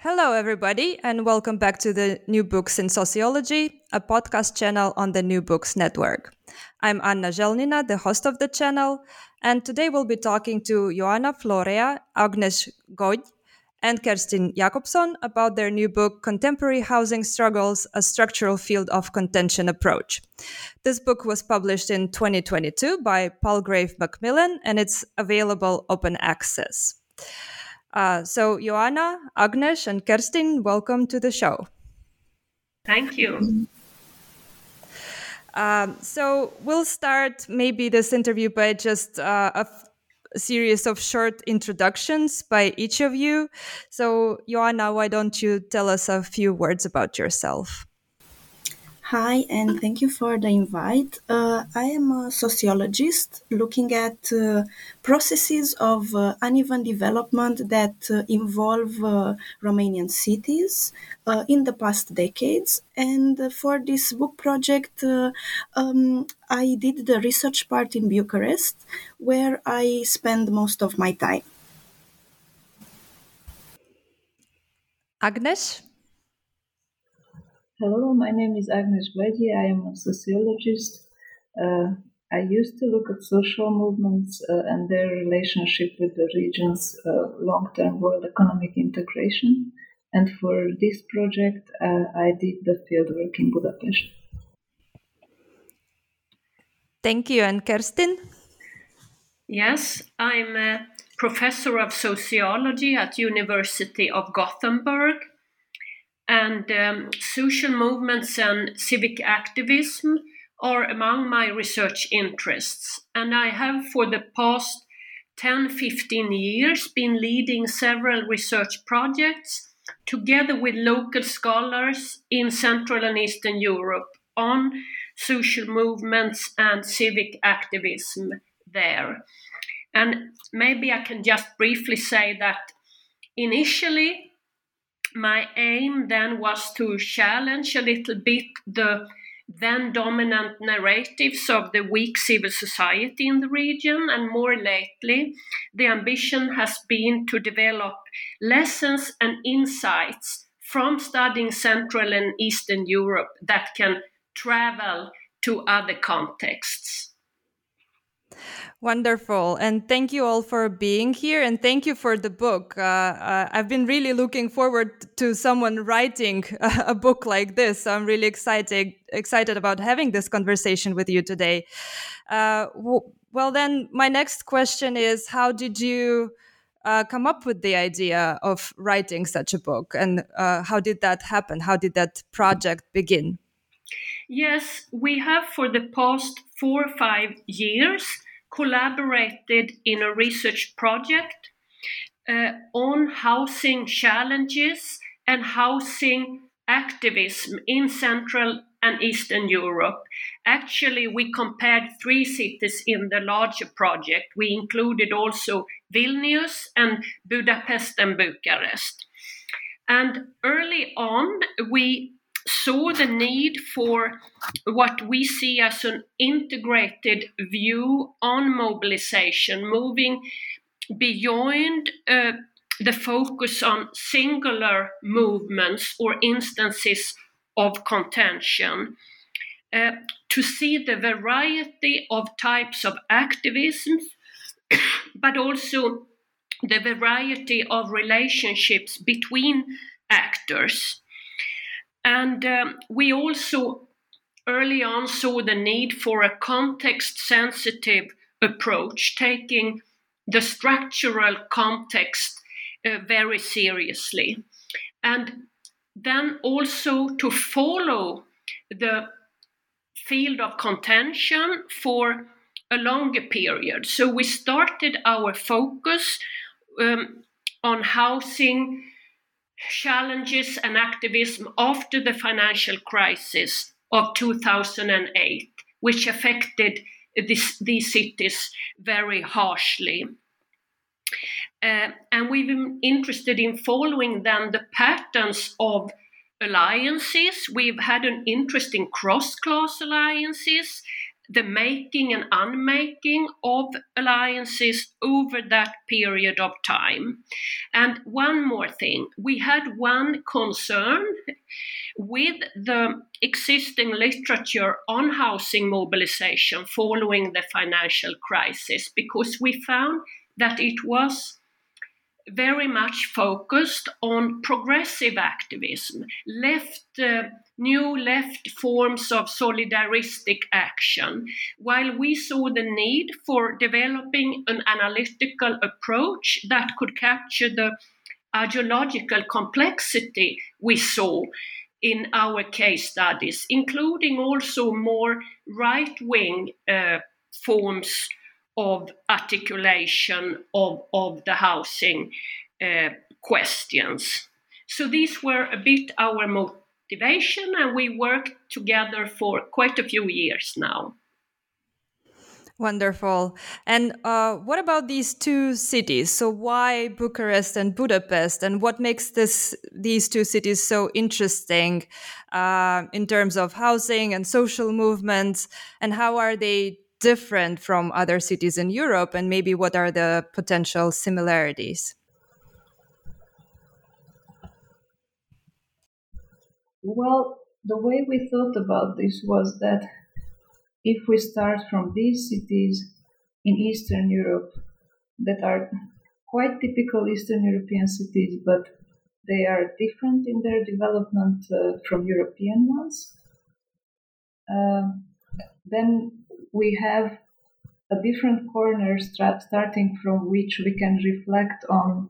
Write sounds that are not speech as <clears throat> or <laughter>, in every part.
Hello, everybody, and welcome back to the New Books in Sociology, a podcast channel on the New Books Network. I'm Anna Zhelnina, the host of the channel, and today we'll be talking to Joanna Florea, Agnes Gagyi, and Kerstin Jacobsson about their new book, Contemporary Housing Struggles A Structural Field of Contention Approach. This book was published in 2022 by Palgrave Macmillan, and it's available open access. Uh, so, Joanna, Agnes, and Kerstin, welcome to the show. Thank you. Um, so, we'll start maybe this interview by just uh, a, f- a series of short introductions by each of you. So, Joanna, why don't you tell us a few words about yourself? Hi, and thank you for the invite. Uh, I am a sociologist looking at uh, processes of uh, uneven development that uh, involve uh, Romanian cities uh, in the past decades. And for this book project, um, I did the research part in Bucharest, where I spend most of my time. Agnes? Hello, my name is Agnes Gagyi. I am a sociologist. Uh, I used to look at social movements uh, and their relationship with the region's uh, long term world economic integration. And for this project, uh, I did the fieldwork in Budapest. Thank you. And Kerstin? Yes, I'm a professor of sociology at University of Gothenburg and um, social movements and civic activism are among my research interests. And I have, for the past 10 15 years, been leading several research projects together with local scholars in Central and Eastern Europe on social movements and civic activism there. And maybe I can just briefly say that initially my aim then was to challenge a little bit the then dominant narratives of the weak civil society in the region, and more lately, the ambition has been to develop lessons and insights from studying Central and Eastern Europe that can travel to other contexts. Wonderful. And thank you all for being here. And thank you for the book. Uh, uh, I've been really looking forward to someone writing <laughs> a book like this. So I'm really excited, excited about having this conversation with you today. Uh, well, then, my next question is How did you uh, come up with the idea of writing such a book? And uh, how did that happen? How did that project begin? Yes, we have for the past four or five years collaborated in a research project uh, on housing challenges and housing activism in Central and Eastern Europe. Actually, we compared three cities in the larger project. We included also Vilnius and Budapest and Bucharest. And early on, we saw the need for what we see as an integrated view on mobilization, moving beyond uh, the focus on singular movements or instances of contention. Uh, to see the variety of types of activism, <coughs> but also the variety of relationships between actors. And um, we also early on saw the need for a context sensitive approach, taking the structural context uh, very seriously. And then also to follow the field of contention for a longer period. So we started our focus um, on housing challenges and activism after the financial crisis of 2008, which affected this, these cities very harshly. Uh, and we've been interested in following then the patterns of alliances. We've had an interest in cross class alliances, the making and unmaking of alliances over that period of time. And one more thing we had one concern with the existing literature on housing mobilization following the financial crisis because we found that it was very much focused on progressive activism, left, uh, new left forms of solidaristic action, while we saw the need for developing an analytical approach that could capture the ideological complexity we saw in our case studies, including also more right wing uh, forms of articulation of, of the housing uh, questions. So these were a bit our motivation, and we worked together for quite a few years now. Wonderful. And uh, what about these two cities? So why Bucharest and Budapest? And what makes this these two cities so interesting uh, in terms of housing and social movements? And how are they different from other cities in Europe? And maybe what are the potential similarities? Well, the way we thought about this was that if we start from these cities in Eastern Europe that are quite typical Eastern European cities, but they are different in their development uh, from European ones, uh, then we have a different corner starting from which we can reflect on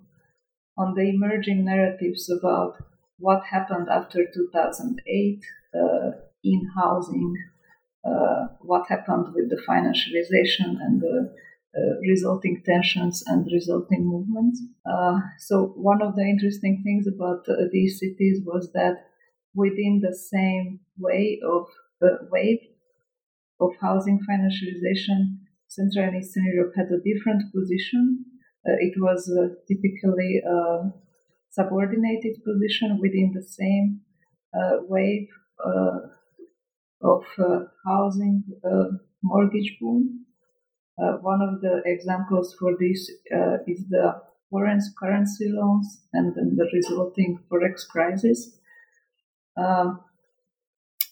on the emerging narratives about what happened after 2008 uh, in housing, uh, what happened with the financialization and the uh, resulting tensions and resulting movements. Uh, so, one of the interesting things about uh, these cities was that within the same way of uh, wave of housing financialization, Central and Eastern Europe had a different position. it was typically a subordinated position within the same uh, wave uh, of uh, housing mortgage boom. one of the examples for this is the foreign currency loans and then the resulting forex crisis.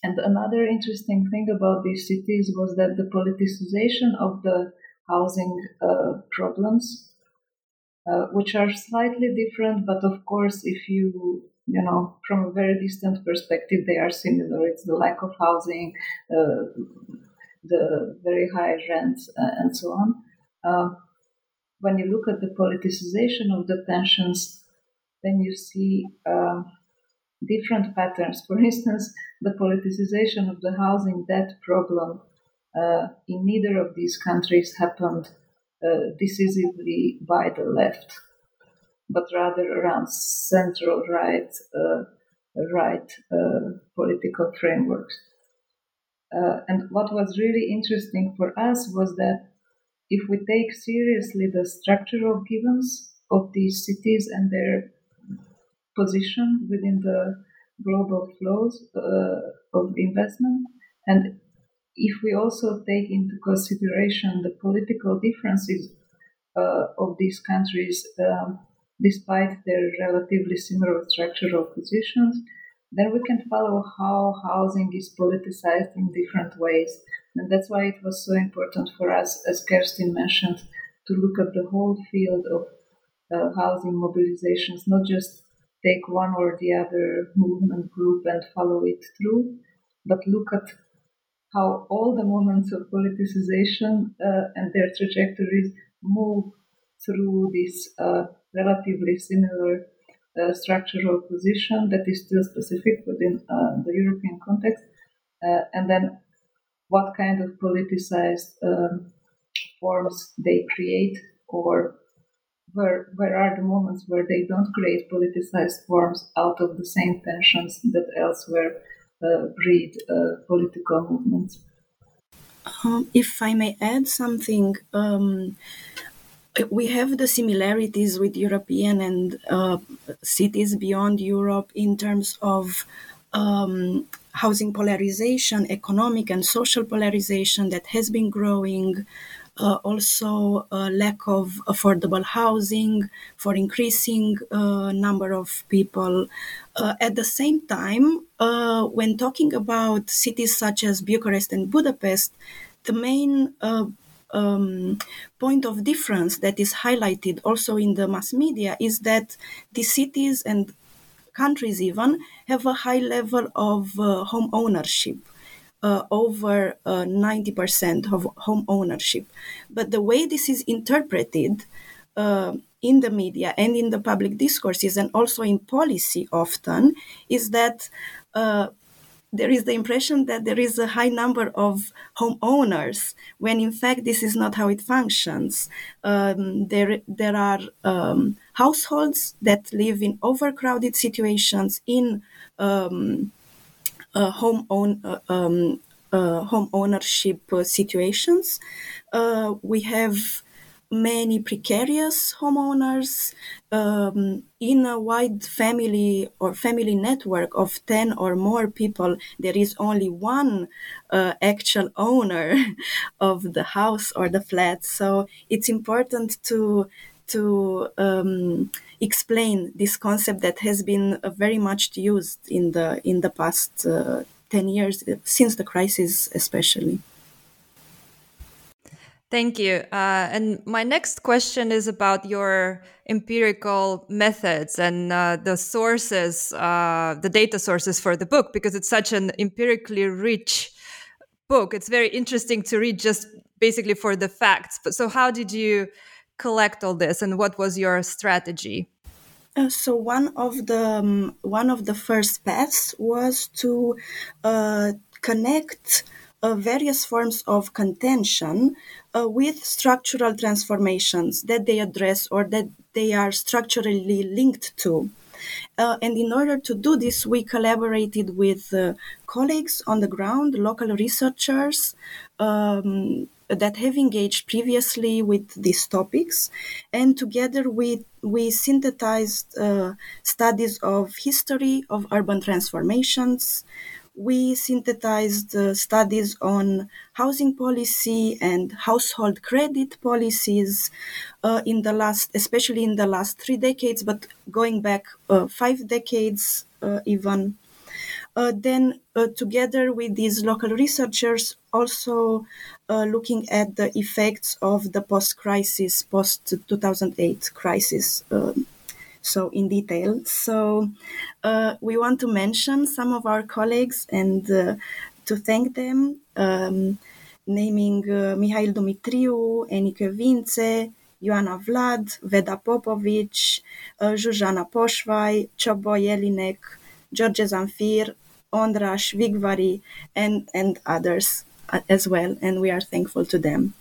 And another interesting thing about these cities was that the politicization of the housing uh, problems uh, which are slightly different, but of course, if you you know from a very distant perspective, they are similar. It's the lack of housing, uh, the very high rents, uh, and so on. Um, when you look at the politicization of the tensions, then you see um, different patterns. For instance, the politicization of the housing debt problem uh, in neither of these countries happened uh, decisively by the left, but rather around central right, uh, right uh, political frameworks. and what was really interesting for us was that if we take seriously the structural givens of these cities and their position within the global flows uh, of investment, and if we also take into consideration the political differences uh, of these countries, um, despite their relatively similar structural positions, then we can follow how housing is politicized in different ways. And that's why it was so important for us, as Kerstin mentioned, to look at the whole field of uh, housing mobilizations, not just take one or the other movement group and follow it through, but look at how all the moments of politicization uh, and their trajectories move through this uh, relatively similar uh, structural position that is still specific within uh, the European context, uh, and then what kind of politicized um, forms they create or where where are the moments where they don't create politicized forms out of the same tensions that elsewhere uh, breed uh, political movements? Um, if I may add something, um, we have the similarities with European and uh, cities beyond Europe in terms of um, housing polarization, economic and social polarization that has been growing. Uh, also, a lack of affordable housing for increasing uh, number of people. Uh, at the same time, uh, when talking about cities such as Bucharest and Budapest, the main uh, um, point of difference that is highlighted also in the mass media is that the cities and countries even have a high level of uh, home ownership. Uh, over uh, 90% of home ownership. But the way this is interpreted uh, in the media and in the public discourses and also in policy often is that uh, there is the impression that there is a high number of homeowners when in fact this is not how it functions um, there there are um, households that live in overcrowded situations in um, home own uh, um, uh, home ownership uh, situations. Uh, we have many precarious homeowners um, in a wide family or family network of 10 or more people. There is only one uh, actual owner <laughs> of the house or the flat. So it's important to to um, explain this concept that has been uh, very much used in the in the past uh, 10 years since the crisis especially Thank you. Uh, and my next question is about your empirical methods and uh, the sources, uh, the data sources for the book, because it's such an empirically rich book. It's very interesting to read just basically for the facts. But so, how did you collect all this, and what was your strategy? Uh, so one of the um, one of the first paths was to uh, connect uh, various forms of contention uh, with structural transformations that they address or that they are structurally linked to. Uh, and in order to do this, we collaborated with uh, colleagues on the ground, local researchers um, that have engaged previously with these topics. And together we, we synthesized uh, studies of history of urban transformations, we synthesized uh, studies on housing policy and household credit policies uh, in the last, especially in the last three decades, but going back uh, five decades uh, even. Uh, then, uh, together with these local researchers, also looking at the effects of the post crisis, post 2008 crisis so in detail. So uh, we want to mention some of our colleagues and uh, to thank them, um, naming uh, Mihail Dumitriu, Enikő Vincze, Ioana Vlad, Veda Popovici, uh, Zsuzsanna Pósfai, Csaba Jelinek, George Zamfir, András Vigvári, and, and others uh, as well. And we are thankful to them.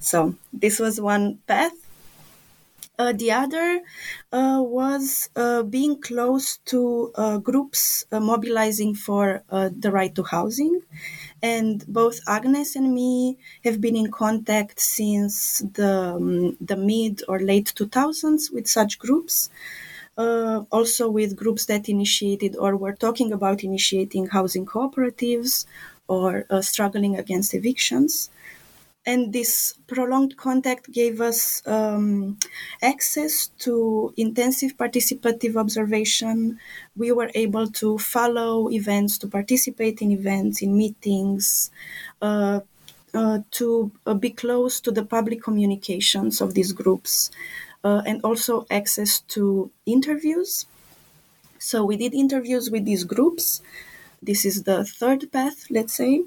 So this was one path uh, the other uh, was uh, being close to uh, groups uh, mobilizing for uh, the right to housing. And both Agnes and me have been in contact since the, um, the mid or late 2000s with such groups. also, with groups that initiated or were talking about initiating housing cooperatives or struggling against evictions and this prolonged contact gave us um, access to intensive participative observation. We were able to follow events, to participate in events, in meetings, uh, uh, to uh, be close to the public communications of these groups, uh, and also access to interviews. So we did interviews with these groups. This is the third path, let's say.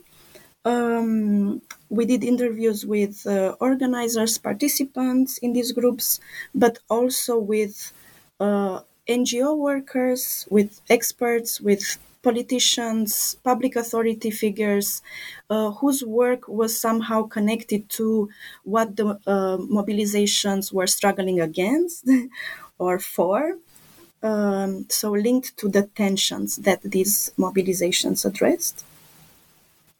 Um, we did interviews with uh, organizers, participants in these groups, but also with uh, NGO workers, with experts, with politicians, public authority figures uh, whose work was somehow connected to what the uh, mobilizations were struggling against <laughs> or for. Um, so, linked to the tensions that these mobilizations addressed.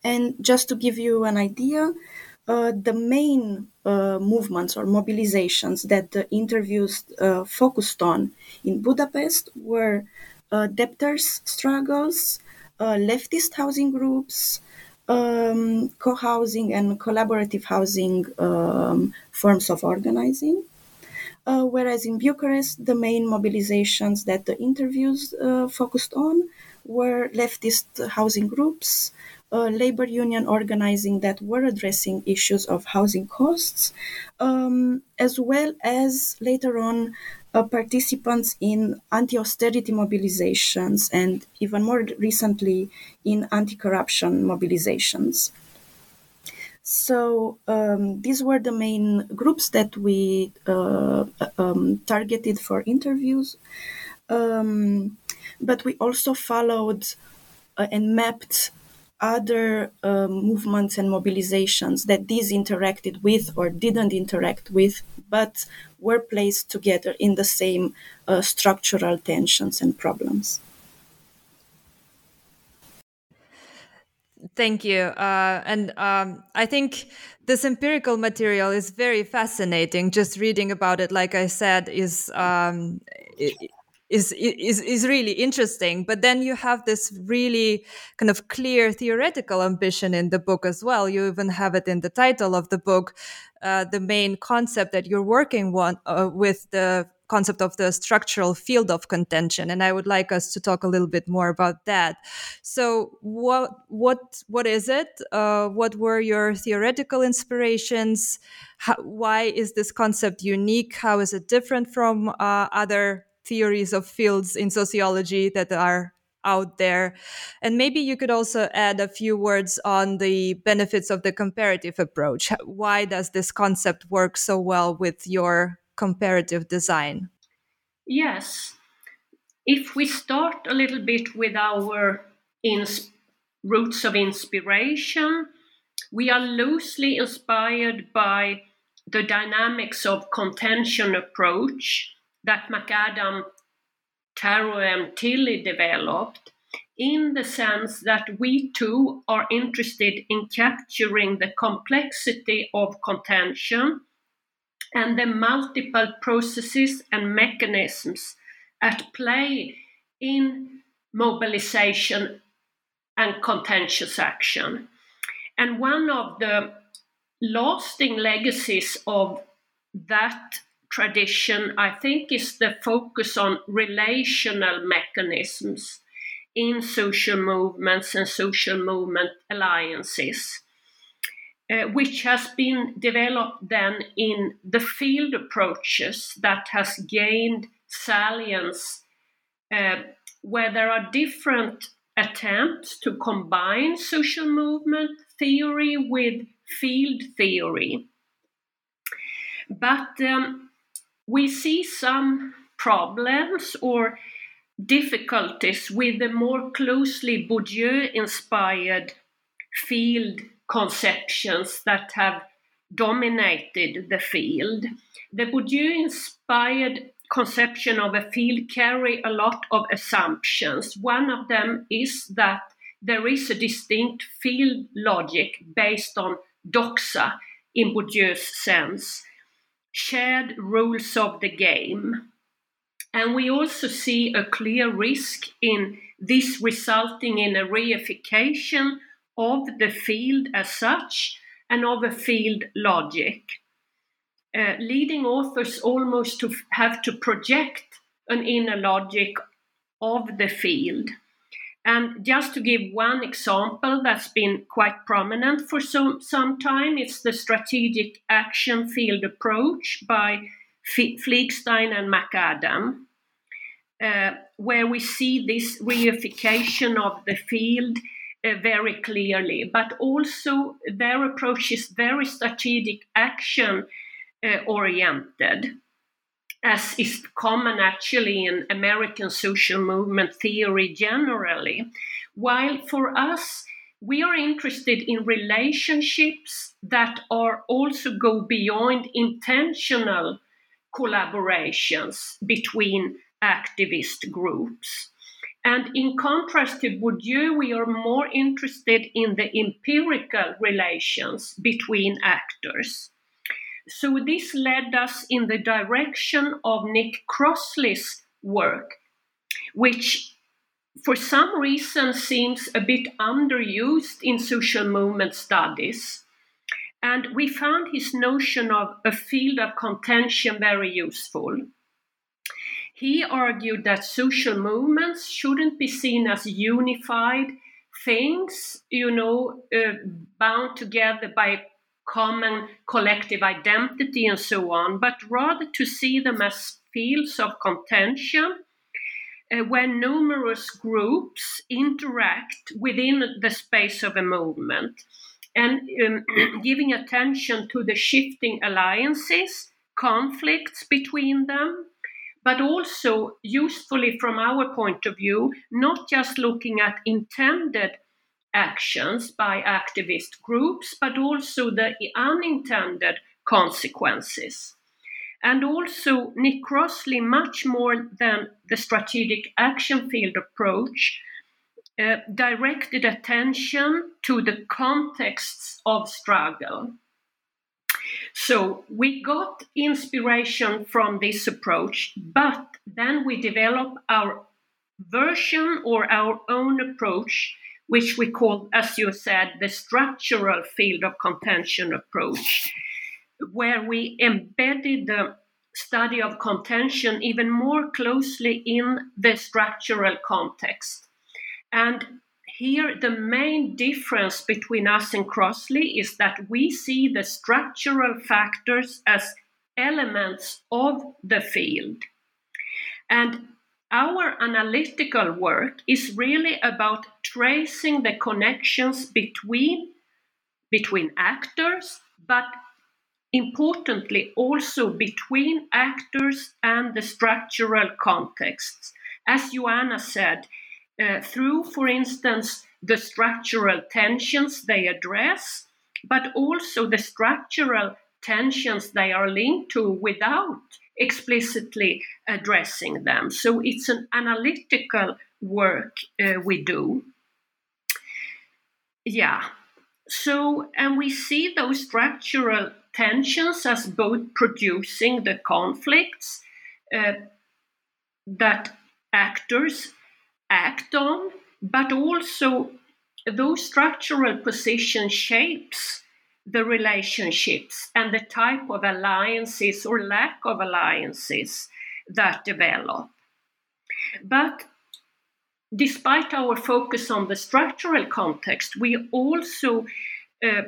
And just to give you an idea, uh, the main uh, movements or mobilizations that the interviews uh, focused on in Budapest were uh, debtors' struggles, uh, leftist housing groups, um, co housing and collaborative housing um, forms of organizing. Uh, whereas in Bucharest, the main mobilizations that the interviews focused on were leftist housing groups, uh, labor union organizing that were addressing issues of housing costs, um, as well as later on uh, participants in anti austerity mobilizations and even more recently in anti corruption mobilizations. So um, these were the main groups that we uh, um, targeted for interviews. Um, but we also followed uh, and mapped other uh, movements and mobilizations that these interacted with or didn't interact with, but were placed together in the same uh, structural tensions and problems. Thank you. Uh, and um, I think this empirical material is very fascinating. Just reading about it, like I said, is um, is is is really interesting but then you have this really kind of clear theoretical ambition in the book as well. You even have it in the title of the book uh, the main concept that you're working one, uh, with the concept of the structural field of contention and i would like us to talk a little bit more about that. So what what what is it? Uh, what were your theoretical inspirations? How, why is this concept unique? How is it different from uh, other theories of fields in sociology that are out there. And maybe you could also add a few words on the benefits of the comparative approach. Why does this concept work so well with your comparative design? Yes. If we start a little bit with our ins- roots of inspiration, we are loosely inspired by the dynamics of contention approach that McAdam, Tarrow, and Tilly developed in the sense that we too are interested in capturing the complexity of contention and the multiple processes and mechanisms at play in mobilization and contentious action. And one of the lasting legacies of that tradition, I think, is the focus on relational mechanisms in social movements and social movement alliances, uh, which has been developed then in the field approaches that has gained salience, uh, where there are different attempts to combine social movement theory with field theory. But um, we see some problems or difficulties with the more closely Bourdieu inspired field conceptions that have dominated the field. The Bourdieu inspired conception of a field carry a lot of assumptions. One of them is that there is a distinct field logic based on doxa in Bourdieu's sense shared rules of the game. And we also see a clear risk in this resulting in a reification of the field as such and of a field logic. Uh, leading authors almost to have to project an inner logic of the field. And just to give one example that's been quite prominent for some, some time, it's the strategic action field approach by F- Fligstein and McAdam, uh, where we see this reification of the field uh, very clearly, but also their approach is very strategic action uh, oriented as is common actually in American social movement theory generally. While for us, we are interested in relationships that are also go beyond intentional collaborations between activist groups. And in contrast to Bourdieu, we are more interested in the empirical relations between actors. So this led us in the direction of Nick Crossley's work, which for some reason seems a bit underused in social movement studies. And we found his notion of a field of contention very useful. He argued that social movements shouldn't be seen as unified things, you know, uh, bound together by common collective identity and so on, but rather to see them as fields of contention uh, where numerous groups interact within the space of a movement. And um, <clears throat> giving attention to the shifting alliances, conflicts between them, but also usefully from our point of view, not just looking at intended actions by activist groups, but also the unintended consequences. And also, Nick Crossley, much more than the strategic action field approach, uh, directed attention to the contexts of struggle. So we got inspiration from this approach, but then we developed our version or our own approach, which we call, as you said, the structural field of contention approach, where we embedded the study of contention even more closely in the structural context. And here, the main difference between us and Crossley is that we see the structural factors as elements of the field. And our analytical work is really about tracing the connections between, between actors, but importantly also between actors and the structural contexts. As Joanna said, uh, through, for instance, the structural tensions they address, but also the structural tensions they are linked to without explicitly addressing them. So it's an analytical work uh, we do. Yeah. So, and we see those structural tensions as both producing the conflicts uh, that actors act on, but also those structural positions shapes the relationships and the type of alliances or lack of alliances that develop. But despite our focus on the structural context, we also uh,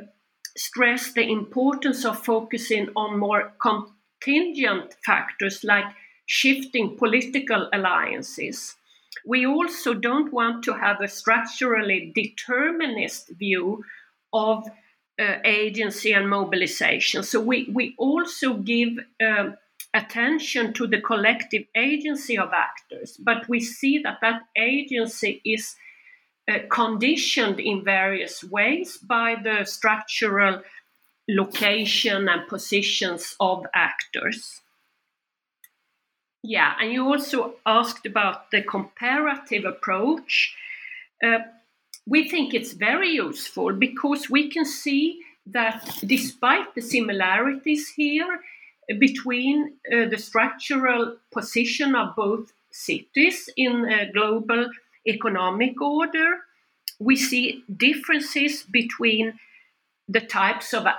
stress the importance of focusing on more contingent factors like shifting political alliances we also don't want to have a structurally determinist view of uh, agency and mobilization. So we, we also give uh, attention to the collective agency of actors, but we see that that agency is uh, conditioned in various ways by the structural location and positions of actors. Yeah, and you also asked about the comparative approach. Uh, we think it's very useful because we can see that despite the similarities here between uh, the structural position of both cities in a global economic order, we see differences between the types of uh,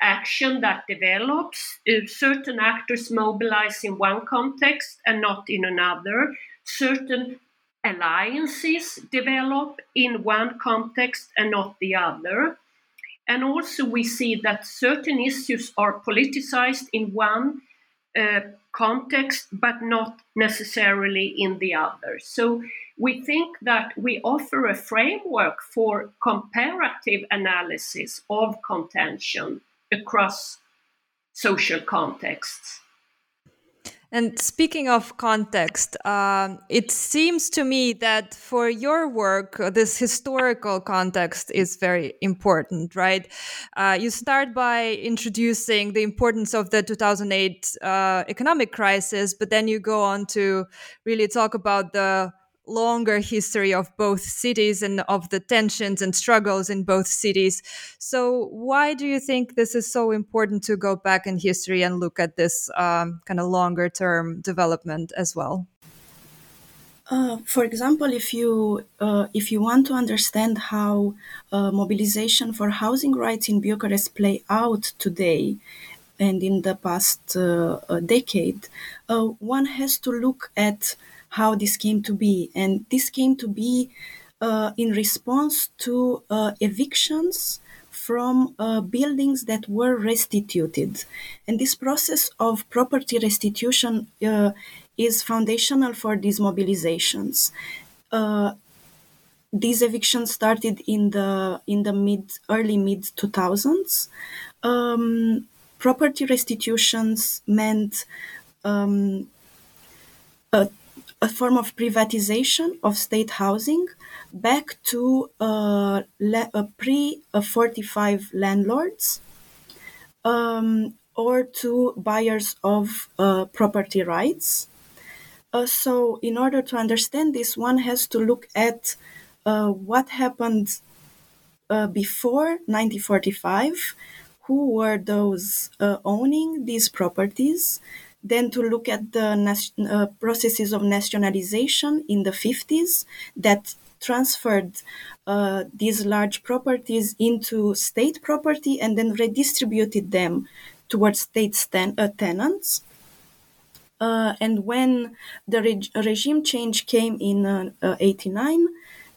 action that develops. Uh, certain actors mobilize in one context and not in another. Certain alliances develop in one context and not the other. And also, we see that certain issues are politicized in one uh, context, but not necessarily in the other. So, we think that we offer a framework for comparative analysis of contention across social contexts. And speaking of context, um, it seems to me that for your work, uh, this historical context is very important, right? Uh, you start by introducing the importance of the 2008 uh, economic crisis, but then you go on to really talk about the longer history of both cities and of the tensions and struggles in both cities. So, why do you think this is so important to go back in history and look at this um, kind of longer term development as well? Uh, for example, if you uh, if you want to understand how uh, mobilization for housing rights in Bucharest play out today and in the past uh, decade, uh, one has to look at how this came to be. And this came to be uh, in response to uh, evictions from uh, buildings that were restituted. And this process of property restitution uh, is foundational for these mobilizations. Uh, these evictions started in the in the mid early mid 2000s. Um, property restitutions meant um, a form of privatization of state housing back to uh, le- pre 45 landlords um, or to buyers of uh, property rights. Uh, so, in order to understand this, one has to look at uh, what happened uh, before 1945, who were those uh, owning these properties, then to look at the uh, processes of nationalization in the 50s that transferred uh, these large properties into state property and then redistributed them towards state sten- uh, tenants. Uh, and when the reg- regime change came in uh, 89,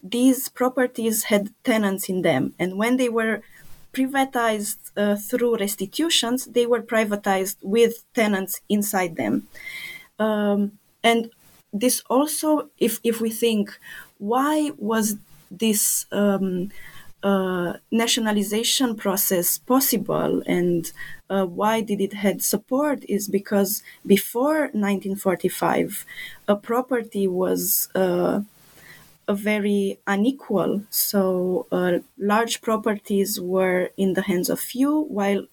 these properties had tenants in them. And when they were privatized uh, through restitutions, they were privatized with tenants inside them. Um, and this also, if, if we think, why was this um, uh, nationalization process possible and uh, why did it had support is because before 1945 a property was uh, very unequal. So uh, large properties were in the hands of few, while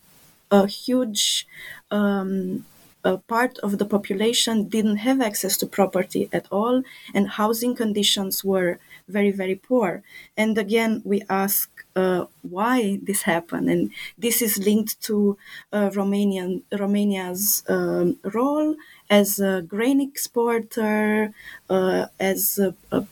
a huge um, a part of the population didn't have access to property at all, and housing conditions were very, very poor. And again, we ask uh, why this happened, and this is linked to uh, Romanian Romania's um, role as a grain exporter, uh, as a, a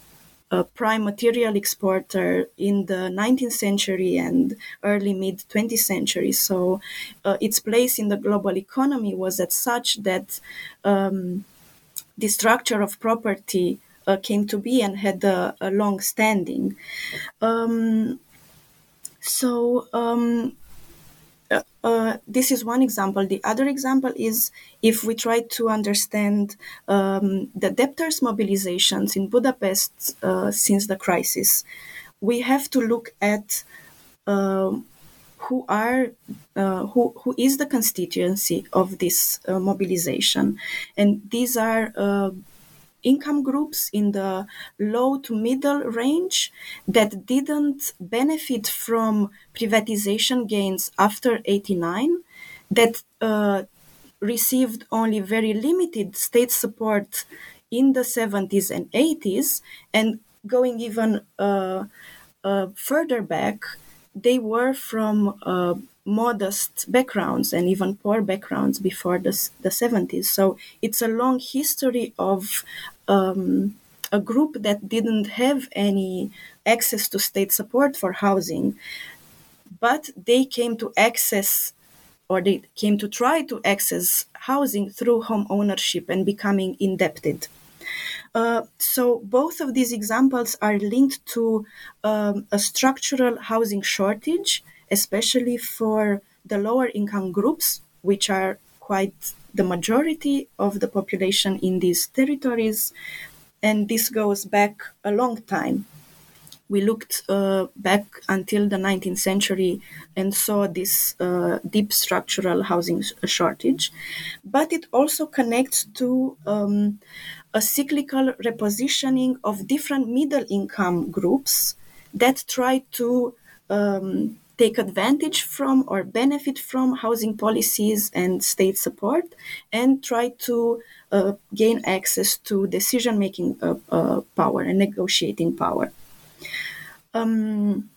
a prime material exporter in the 19th century and early mid 20th century. So uh, its place in the global economy was at such that um, the structure of property uh, came to be and had a, a long standing. Um, so um, uh, uh, this is one example. The other example is if we try to understand um, the debtors' mobilizations in Budapest uh, since the crisis, we have to look at um, who are uh, who who is the constituency of this uh, mobilization, and these are income groups in the low to middle range that didn't benefit from privatization gains after 89 that uh, received only very limited state support in the 70s and 80s and going even uh, uh, further back they were from uh, modest backgrounds and even poor backgrounds before the, the 70s. So it's a long history of um, a group that didn't have any access to state support for housing, but they came to access or they came to try to access housing through home ownership and becoming indebted. Uh, so both of these examples are linked to um, a structural housing shortage especially for the lower income groups, which are quite the majority of the population in these territories. And this goes back a long time. we looked uh, back until the 19th century and saw this uh, deep structural housing shortage. But it also connects to um, a cyclical repositioning of different middle income groups that try to um, take advantage from or benefit from housing policies and state support and try to uh, gain access to decision making uh, uh, power and negotiating power. Um,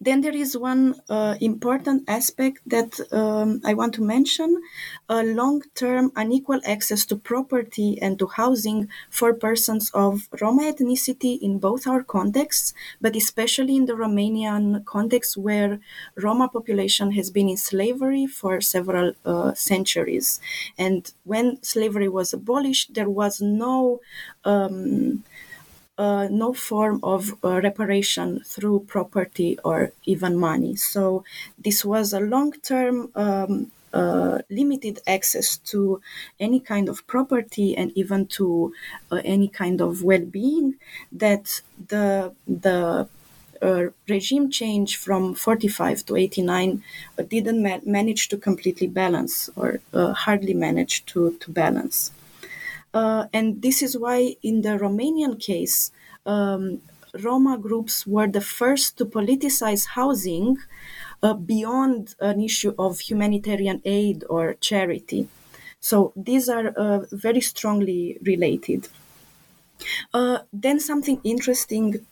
then there is one uh, important aspect that um, I want to mention a long term unequal access to property and to housing for persons of Roma ethnicity in both our contexts, but especially in the Romanian context where Roma population has been in slavery for several uh, centuries. And when slavery was abolished, there was no um, uh, no form of uh, reparation through property or even money. So this was a long-term um, uh, limited access to any kind of property and even to uh, any kind of well-being that the the uh, regime change from 45 to 89 uh, didn't ma- manage to completely balance or hardly manage to, to balance. Uh, and this is why, in the Romanian case, um, Roma groups were the first to politicize housing uh, beyond an issue of humanitarian aid or charity. So these are uh, very strongly related. Uh, then something interesting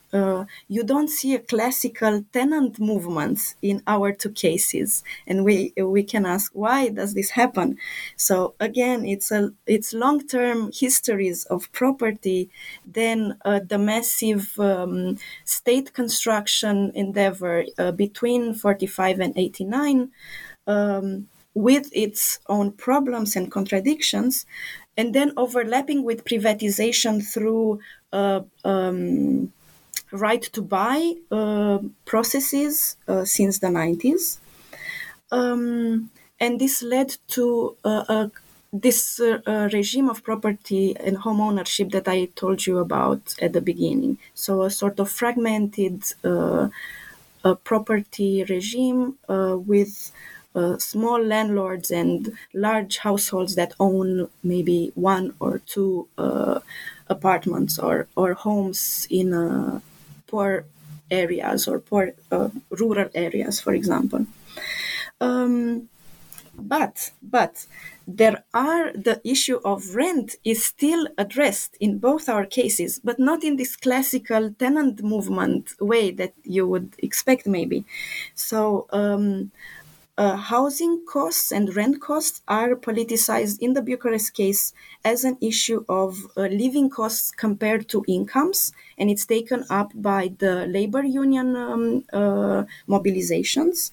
you don't see a classical tenant movement in our two cases and we we can ask why does this happen? So again it's a it's long-term histories of property then uh, the massive um, state construction endeavor uh, between 45 and 89 um, with its own problems and contradictions and then overlapping with privatization through uh, um, right to buy uh, processes uh, since the 90s. Um, and this led to uh, this uh, regime of property and home ownership that I told you about at the beginning. So, a sort of fragmented uh, property regime with uh, small landlords and large households that own maybe one or two uh, apartments or, or homes in uh, poor areas or poor uh, rural areas, for example. Um, but but there are the issue of rent is still addressed in both our cases but not in this classical tenant movement way that you would expect maybe so um, uh, housing costs and rent costs are politicized in the Bucharest case as an issue of uh, living costs compared to incomes, and it's taken up by the labor union um, uh, mobilizations.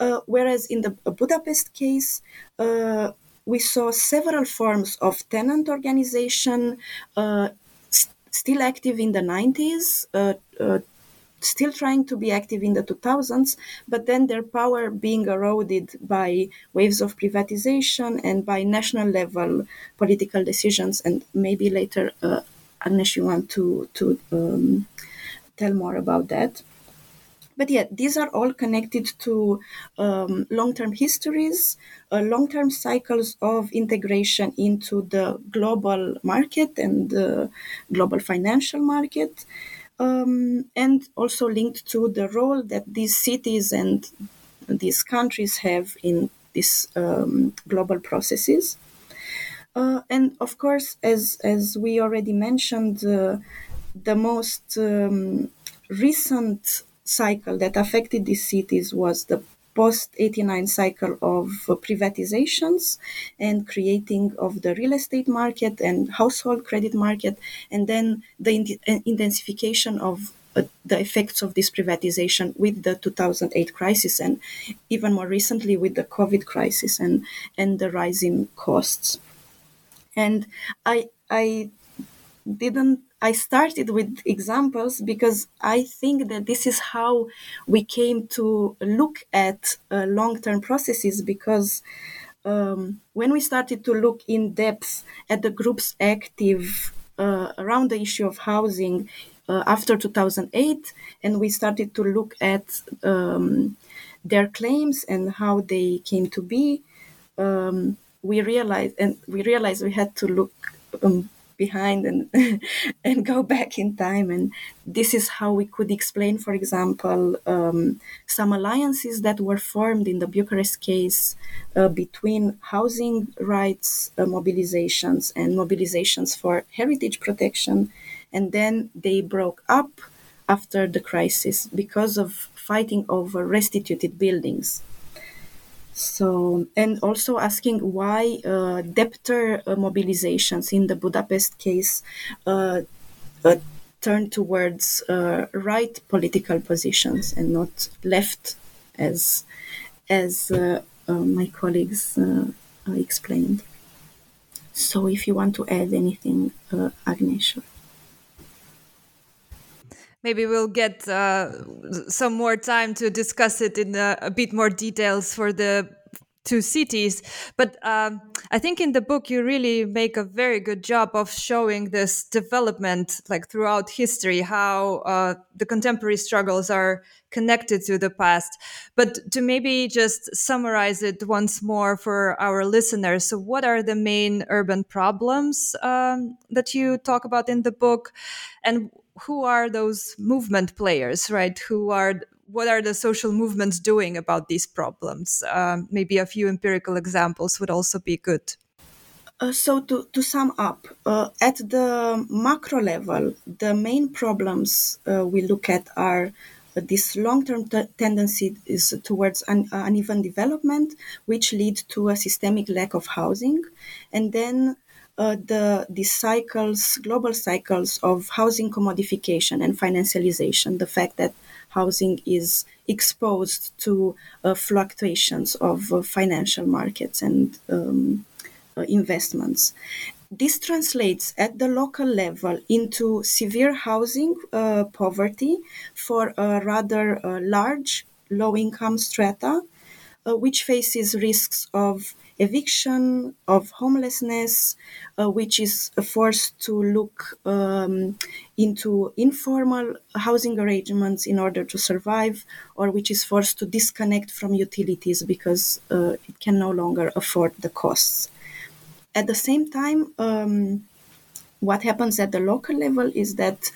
Uh, whereas in the Budapest case, uh, we saw several forms of tenant organization uh, st- still active in the 90s still trying to be active in the 2000s, but then their power being eroded by waves of privatization and by national level political decisions. And maybe later, uh, Agnes, you want to, to um, tell more about that. But yeah, these are all connected to um, long term histories, uh, long term cycles of integration into the global market and the global financial market um, and also linked to the role that these cities and these countries have in these um, global processes. Uh, and of course, as as we already mentioned, uh, the most um, recent cycle that affected these cities was the post 89 cycle of privatizations and creating of the real estate market and household credit market and then the intensification of uh, the effects of this privatization with the 2008 crisis and even more recently with the covid crisis and and the rising costs. And i i didn't I started with examples because I think that this is how we came to look at uh, long term processes. Because um, when we started to look in depth at the groups active uh, around the issue of housing uh, after 2008, and we started to look at um, their claims and how they came to be. Um, we realized, and we realized we had to look um, behind and <laughs> and go back in time. And this is how we could explain for example um, some alliances that were formed in the bucharest case uh, between housing rights uh, mobilizations and mobilizations for heritage protection. And then they broke up after the crisis because of fighting over restituted buildings so, and also asking why uh, debtor uh, mobilizations in the Budapest case uh, uh turn towards uh, right political positions and not left, as as uh, my colleagues explained. So, if you want to add anything, Agnes maybe we'll get uh, some more time to discuss it in a, a, bit more details for the two cities. But um, I think in the book you really make a very good job of showing this development, like throughout history, how uh, the contemporary struggles are connected to the past. But to maybe just summarize it once more for our listeners, so what are the main urban problems um, that you talk about in the book, and who are those movement players, right? Who are what are the social movements doing about these problems? Um, maybe a few empirical examples would also be good. Uh, so to, to sum up, uh, at the macro level, the main problems uh, we look at are uh, this long-term t- tendency is towards un- uneven development, which lead to a systemic lack of housing, and then uh, the the cycles, global cycles of housing commodification and financialization. The fact that housing is exposed to uh, fluctuations of uh, financial markets and um, uh, investments. This translates at the local level into severe housing uh, poverty for a rather large low income strata, which faces risks of eviction, of homelessness, uh, which is forced to look um, into informal housing arrangements in order to survive, or which is forced to disconnect from utilities because uh, it can no longer afford the costs. At the same time, um, what happens at the local level is that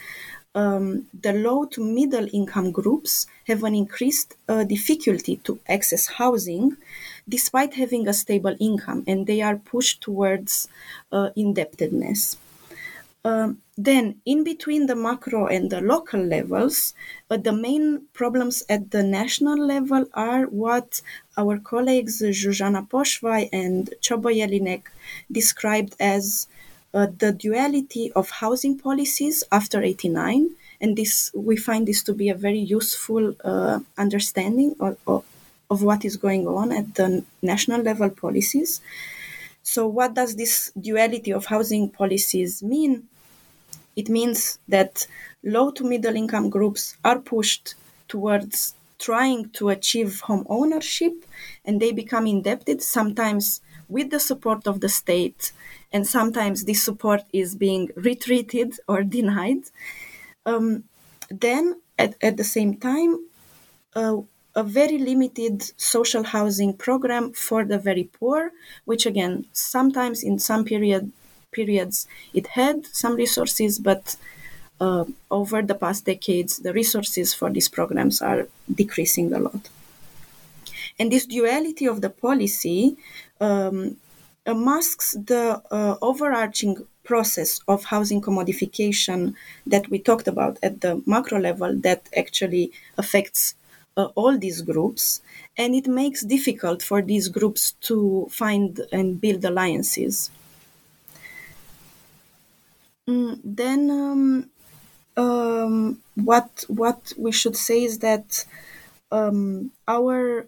um, the low to middle income groups have an increased uh, difficulty to access housing despite having a stable income and they are pushed towards uh, indebtedness. Um, then, in between the macro and the local levels, uh, the main problems at the national level are what our colleagues Zsuzsanna Pósfai and Csaba Jelinek described as uh, the duality of housing policies after 89 and this we find this to be a very useful uh, understanding of, of, of what is going on at the national level policies. So, what does this duality of housing policies mean? It means that low to middle income groups are pushed towards trying to achieve home ownership and they become indebted, sometimes with the support of the state, and sometimes this support is being retreated or denied. Um, then, at, at the same time, uh, a very limited social housing program for the very poor, which again, sometimes in some period periods it had some resources, but uh, over the past decades, the resources for these programs are decreasing a lot. And this duality of the policy um, masks the uh, overarching process of housing commodification that we talked about at the macro level that actually affects all these groups, and it makes difficult for these groups to find and build alliances. Mm, then, um, um, what what we should say is that um, our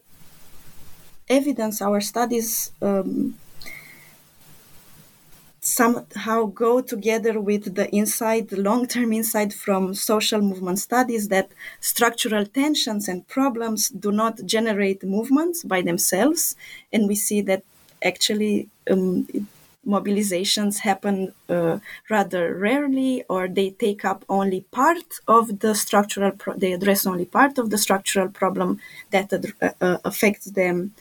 evidence, our studies um, somehow go together with the insight, the long-term insight from social movement studies that structural tensions and problems do not generate movements by themselves, and we see that actually um, mobilizations happen uh, rather rarely or they take up only part of the structural pro- they address only part of the structural problem that ad- uh, uh affects them.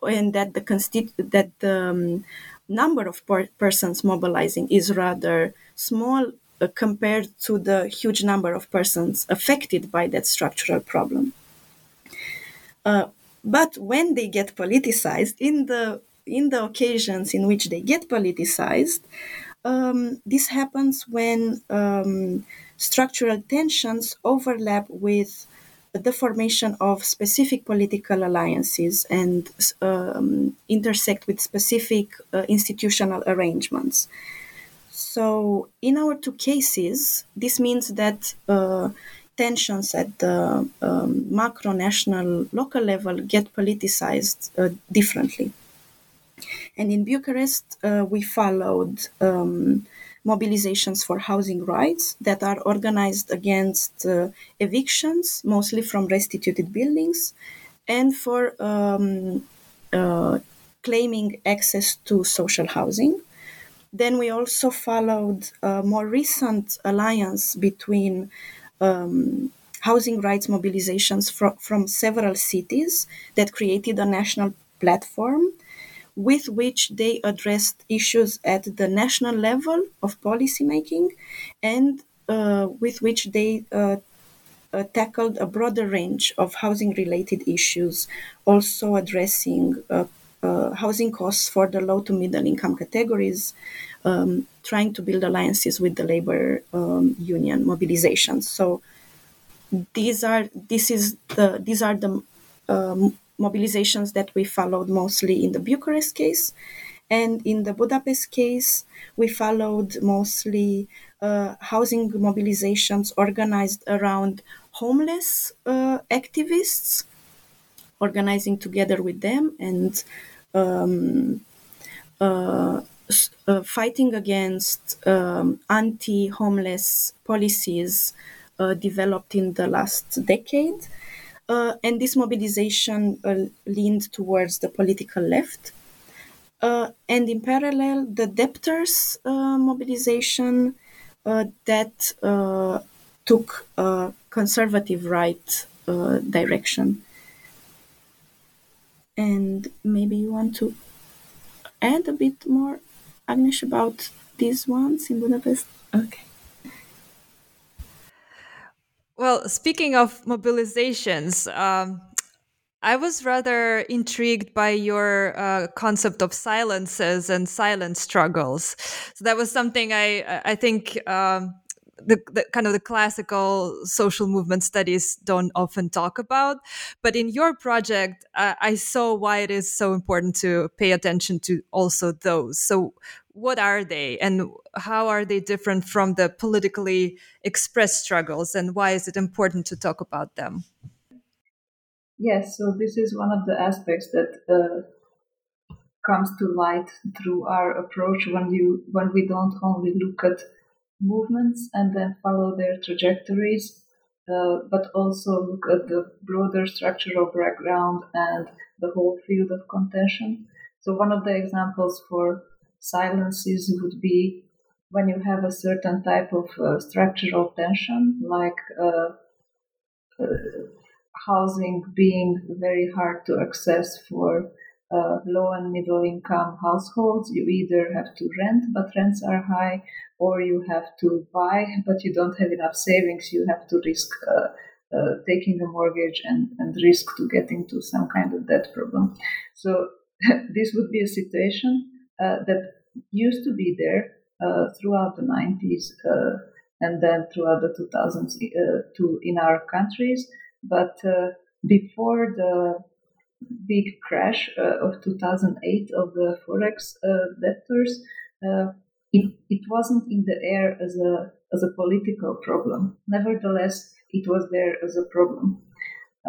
And that the constitu- that the um, number of per- persons mobilizing is rather small uh, compared to the huge number of persons affected by that structural problem. Uh, but when they get politicized in the in the occasions in which they get politicized, um, this happens when um, structural tensions overlap with the formation of specific political alliances and um, intersect with specific uh, institutional arrangements. So, in our two cases, this means that uh, tensions at the um, macro, national, local level get politicized uh, differently. And in Bucharest, uh, we followed um, mobilizations for housing rights that are organized against uh, evictions, mostly from restituted buildings, and for um, uh, claiming access to social housing. Then we also followed a more recent alliance between um, housing rights mobilizations fr- from several cities that created a national platform with which they addressed issues at the national level of policymaking and uh, with which they uh, uh, tackled a broader range of housing related issues, also addressing uh, uh, housing costs for the low to middle income categories, um, trying to build alliances with the labor um, union mobilizations. So these are this is the these are the um, mobilizations that we followed mostly in the Bucharest case. And in the Budapest case, we followed mostly uh, housing mobilizations organized around homeless uh, activists, organizing together with them and um, uh, uh fighting against um, anti homeless policies uh, developed in the last decade uh, and this mobilization uh, leaned towards the political left. Uh, and in parallel, the debtors uh, mobilization uh, that uh, took a conservative right direction. And maybe you want to add a bit more, Agnes, about these ones in Budapest? Okay. Well, speaking of mobilizations, um, I was rather intrigued by your uh, concept of silences and silent struggles. So that was something I I think um, the, the, kind of the classical social movement studies don't often talk about. But in your project, uh, I saw why it is so important to pay attention to also those. So what are they and how are they different from the politically expressed struggles and why is it important to talk about them? Yes so this is one of the aspects that uh, comes to light through our approach when you when we don't only look at movements and then follow their trajectories uh, but also look at the broader structural background and the whole field of contention. So one of the examples for silences would be when you have a certain type of uh, structural tension, like uh, uh, housing being very hard to access for uh, low and middle income households. You either have to rent, but rents are high, or you have to buy, but you don't have enough savings. You have to risk uh, uh, taking a mortgage and, and risk to get into some kind of debt problem. So <laughs> this would be a situation that used to be there uh, throughout the 90s uh, and then throughout the 2000s to in our countries. But before the big crash of 2008 of the forex debtors, it, it wasn't in the air as a as a political problem. Nevertheless, it was there as a problem.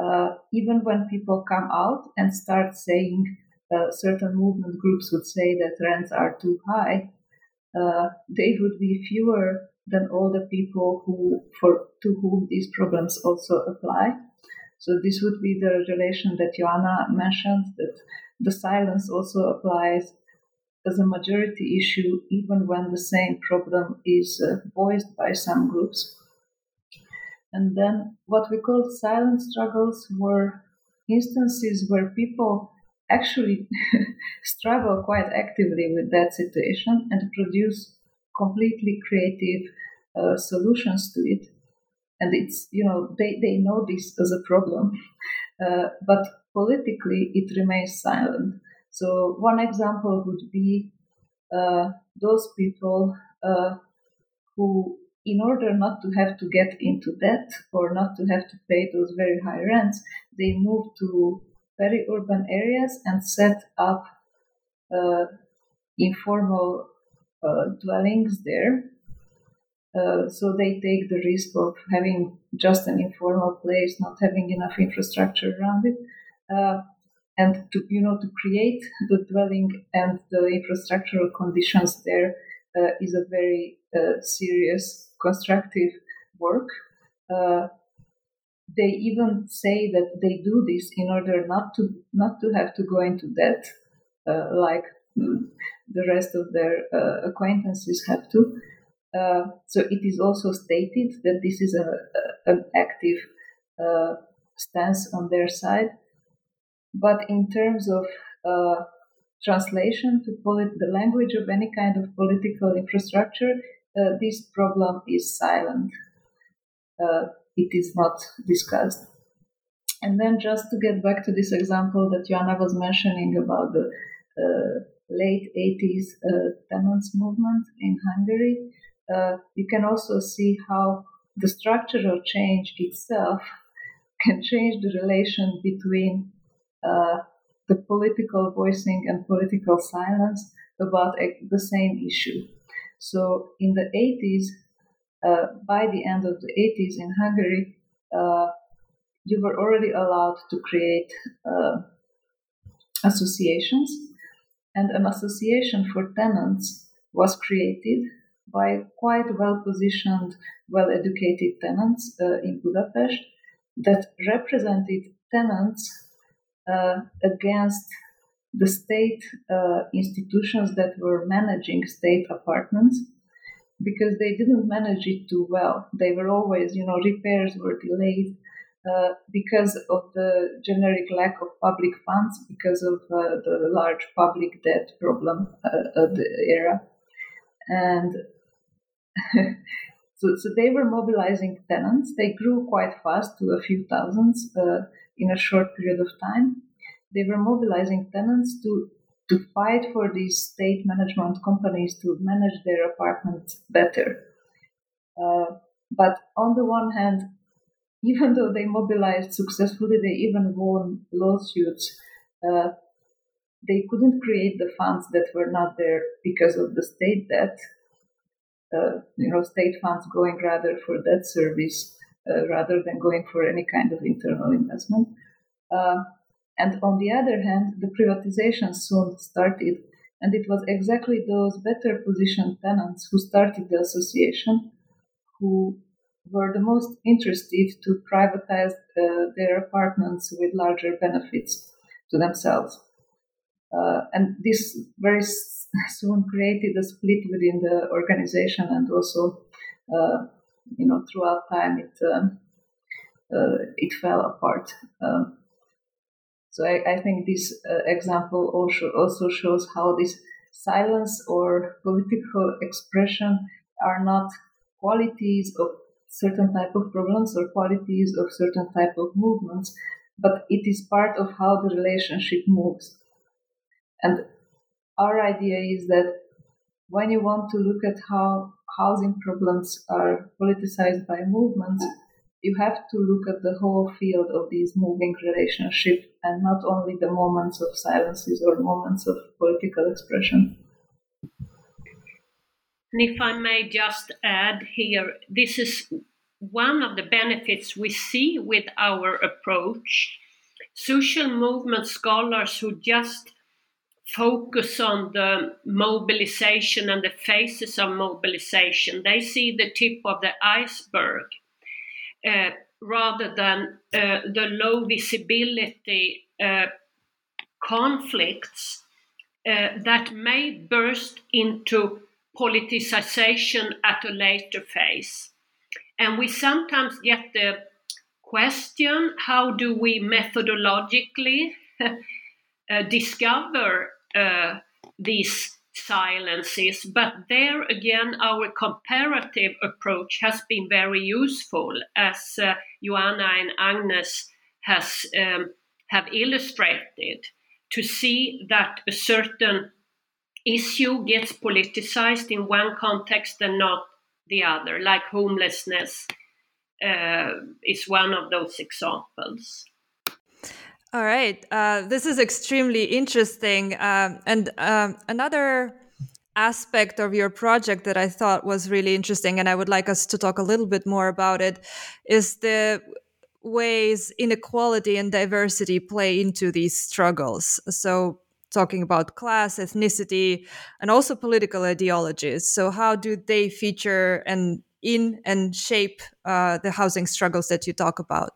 Uh, even when people come out and start saying uh, certain movement groups would say that rents are too high, uh, they would be fewer than all the people who for to whom these problems also apply. So this would be the relation that Joanna mentioned that the silence also applies as a majority issue, even when the same problem is uh, voiced by some groups. And then what we call silent struggles were instances where people actually <laughs> struggle quite actively with that situation and produce completely creative uh, solutions to it. And it's, you know, they, they know this as a problem, <laughs> uh, but politically it remains silent. So, one example would be uh, those people uh, who, in order not to have to get into debt or not to have to pay those very high rents, they move to very urban areas and set up uh, informal uh, dwellings there. Uh, so they take the risk of having just an informal place, not having enough infrastructure around it, uh, and to you know to create the dwelling and the infrastructural conditions there uh, is a very uh, serious constructive work they even say that they do this in order not to not to have to go into debt uh, like <laughs> the rest of their uh, acquaintances have to. Uh, so it is also stated that this is a, a an active uh, stance on their side. But in terms of uh, translation to polit- the language of any kind of political infrastructure, uh, this problem is silent it is not discussed. And then just to get back to this example that Joanna was mentioning about the uh, late 80s uh, tenants movement in Hungary, uh, you can also see how the structural change itself <laughs> can change the relation between uh, the political voicing and political silence about the same issue. So in the 80s, uh, by the end of the 80s in Hungary, uh, you were already allowed to create uh, associations, and an association for tenants was created by quite well positioned, well educated tenants uh, in Budapest that represented tenants uh, against the state uh, institutions that were managing state apartments because they didn't manage it too well. They were always, you know, repairs were delayed uh, because of the generic lack of public funds, because of uh, the large public debt problem uh, of the era. And <laughs> so, so they were mobilizing tenants. They grew quite fast to a few thousands uh, in a short period of time. They were mobilizing tenants to to fight for these state management companies to manage their apartments better. Uh, but on the one hand, <laughs> even though they mobilized successfully, they even won lawsuits. Uh, they couldn't create the funds that were not there because of the state debt. Uh, you know, state funds going rather for debt service uh, rather than going for any kind of internal investment. And on the other hand, the privatization soon started, and it was exactly those better positioned tenants who started the association who were the most interested to privatize uh, their apartments with larger benefits to themselves. Uh, and this very <laughs> soon created a split within the organization, and also, uh, you know, throughout time it um, uh, it fell apart. Um, so I, I think this uh, example also, also shows how this silence or political expression are not qualities of certain type of problems or qualities of certain type of movements, but it is part of how the relationship moves. And our idea is that when you want to look at how housing problems are politicized by movements, you have to look at the whole field of these moving relationships and not only the moments of silences or moments of political expression. And if I may just add here, this is one of the benefits we see with our approach. Social movement scholars who just focus on the mobilization and the phases of mobilization, they see the tip of the iceberg rather than uh, the low visibility uh, conflicts that may burst into politicization at a later phase. And we sometimes get the question how do we methodologically uh, <laughs> discover uh, these silences? But there again, our comparative approach has been very useful, as uh, Joanna and Agnes has um, have illustrated to see that a certain issue gets politicized in one context and not the other, like homelessness uh, is one of those examples. All right. Uh, this is extremely interesting. Um, and um, another aspect of your project that I thought was really interesting, and I would like us to talk a little bit more about it, is the ways inequality and diversity play into these struggles. So, talking about class, ethnicity, and also political ideologies. So, how do they feature and in and shape uh, the housing struggles that you talk about?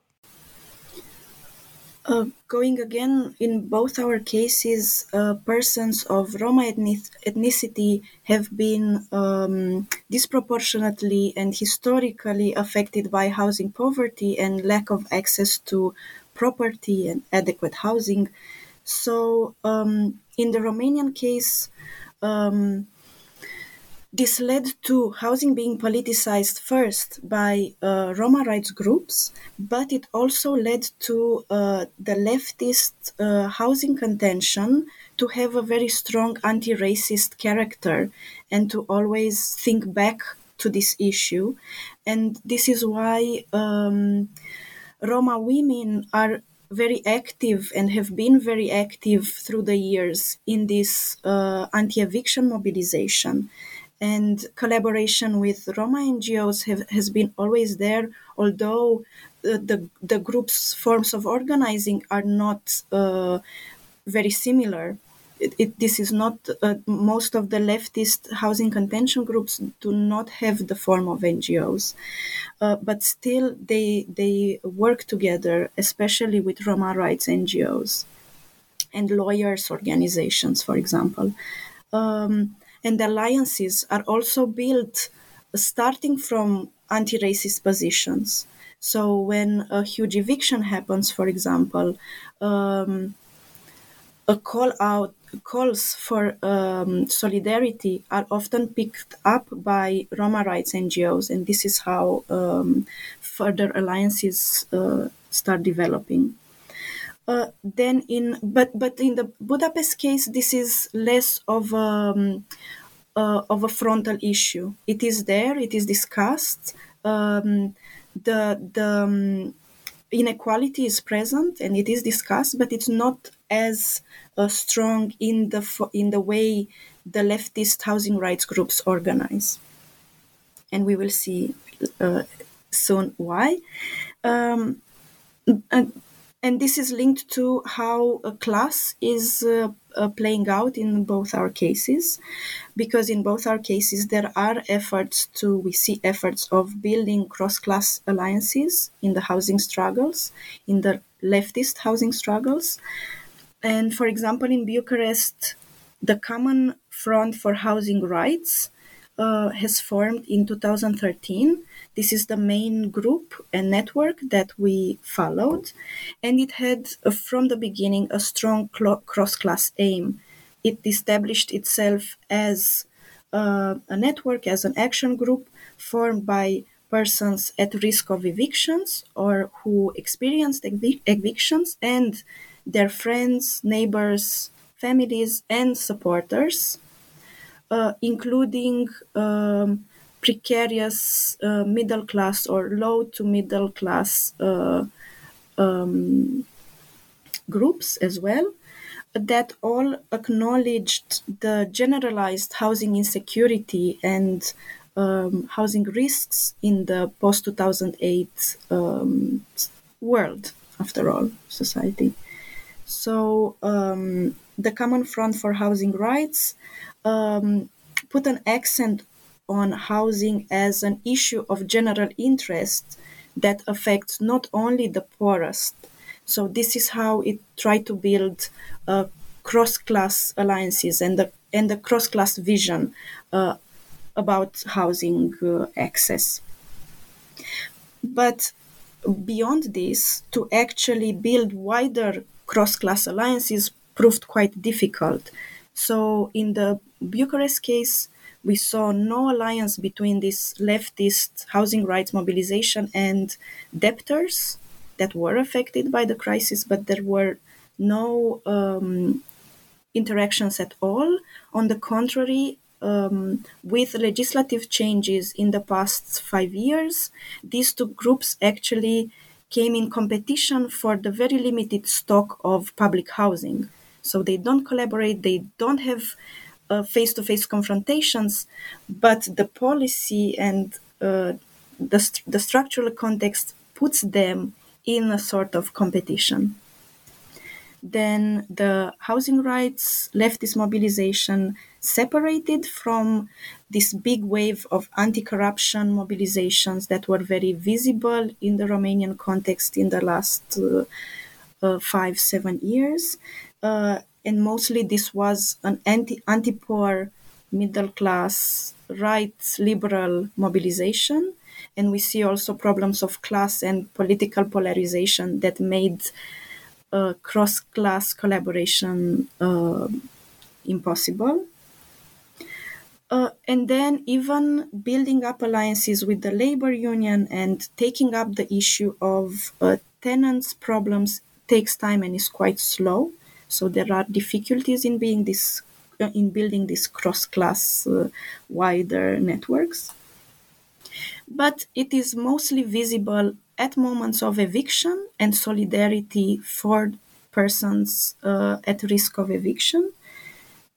Uh, going again, in both our cases, uh, persons of Roma ethnic- ethnicity have been um, disproportionately and historically affected by housing poverty and lack of access to property and adequate housing. So, um, in the Romanian case, um, this led to housing being politicized first by uh, Roma rights groups, but it also led to uh, the leftist uh, housing contention to have a very strong anti racist character and to always think back to this issue. And this is why um, Roma women are very active and have been very active through the years in this uh, anti eviction mobilization and collaboration with Roma NGOs have, has been always there, although the, the, the group's forms of organizing are not uh, very similar. It, it, this is not uh, most of the leftist housing contention groups do not have the form of NGOs, uh, but still they they work together, especially with Roma rights NGOs and lawyers organizations, for example. Um, and alliances are also built starting from anti racist positions. So, when a huge eviction happens, for example, um, a call out calls for um, solidarity are often picked up by Roma rights NGOs, and this is how um, further alliances uh, start developing. Uh, then in but but in the Budapest case, this is less of um, uh, of a frontal issue. It is there. It is discussed. Um, the the um, inequality is present and it is discussed, but it's not as uh, strong in the in the way the leftist housing rights groups organize, and we will see uh, soon why. Um, and this is linked to how a class is uh, uh, playing out in both our cases because in both our cases there are efforts to we see efforts of building cross-class alliances in the housing struggles in the leftist housing struggles. And for example in bucharest the common front for housing rights uh, has formed in 2013 this is the main group and network that we followed, and it had uh, from the beginning a strong cross class aim. It established itself as uh, a network, as an action group formed by persons at risk of evictions or who experienced evic- evictions and their friends, neighbors, families, and supporters, uh, including um, precarious uh, middle class or low to middle class uh, um, groups as well that all acknowledged the generalized housing insecurity and um, housing risks in the post 2008 um, world, after all, society. So, um, the Common Front for Housing Rights um, put an accent on housing as an issue of general interest that affects not only the poorest. So this is how it tried to build a cross-class alliances and the and the cross-class vision uh, about housing uh, access. But beyond this, to actually build wider cross-class alliances proved quite difficult. So in the Bucharest case, we saw no alliance between this leftist housing rights mobilization and debtors that were affected by the crisis, but there were no um, interactions at all. On the contrary, um, with legislative changes in the past five years, these two groups actually came in competition for the very limited stock of public housing. So they don't collaborate, they don't have face to face confrontations, but the policy and uh, the, st- the structural context puts them in a sort of competition. Then the housing rights leftist mobilization separated from this big wave of anti corruption mobilizations that were very visible in the Romanian context in the last uh, uh, five, seven years. And mostly this was an anti anti poor middle class right liberal mobilization and we see also problems of class and political polarization that made uh, cross class collaboration uh, impossible. Uh, and then even building up alliances with the labor union and taking up the issue of uh, tenants' problems takes time and is quite slow. So there are difficulties in being this uh, in building these cross-class uh, wider networks. But it is mostly visible at moments of eviction and solidarity for persons uh, at risk of eviction.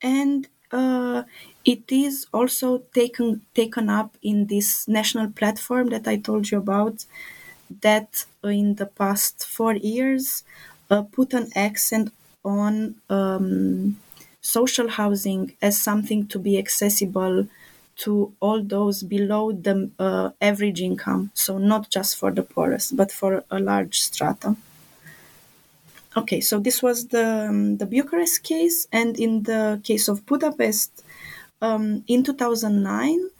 And uh, it is also taken taken up in this national platform that I told you about that in the past four years uh, put an accent on um, social housing as something to be accessible to all those below the uh, average income. So, not just for the poorest, but for a large strata. Okay, so this was the, um, the Bucharest case. And in the case of Budapest, um, in 2009,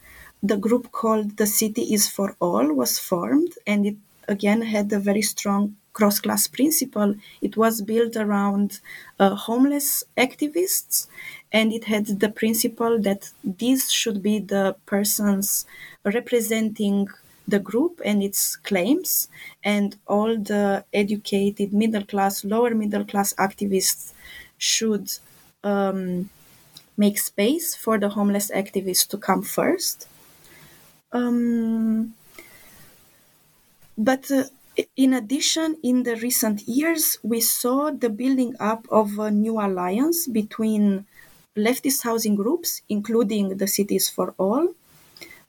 the group called The City is for All was formed, and it again had a very strong cross class principle, it was built around uh, homeless activists and it had the principle that these should be the persons representing the group and its claims, and all the educated middle class, lower middle class activists should um, make space for the homeless activists to come first. Um, but uh, in addition, in the recent years, we saw the building up of a new alliance between leftist housing groups, including the Cities for All,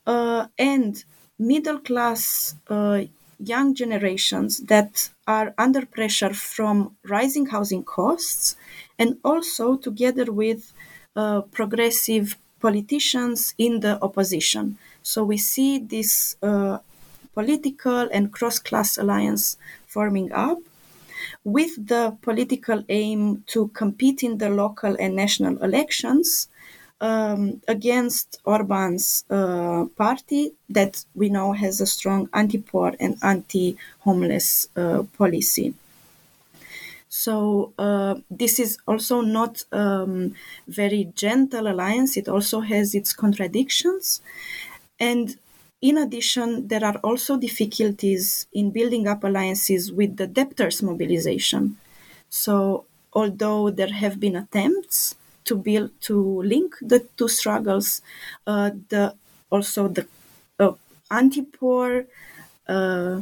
uh, and middle class uh, young generations that are under pressure from rising housing costs, and also together with uh, progressive politicians in the opposition. So we see this uh, political and cross class alliance forming up with the political aim to compete in the local and national elections um, against Orban's uh, party that we know has a strong anti poor and anti homeless uh, policy. So uh, this is also not um, very gentle alliance. It also has its contradictions, and in addition, there are also difficulties in building up alliances with the debtors' mobilization. So, although there have been attempts to build to link the two struggles, uh, the also the uh, anti-poor uh,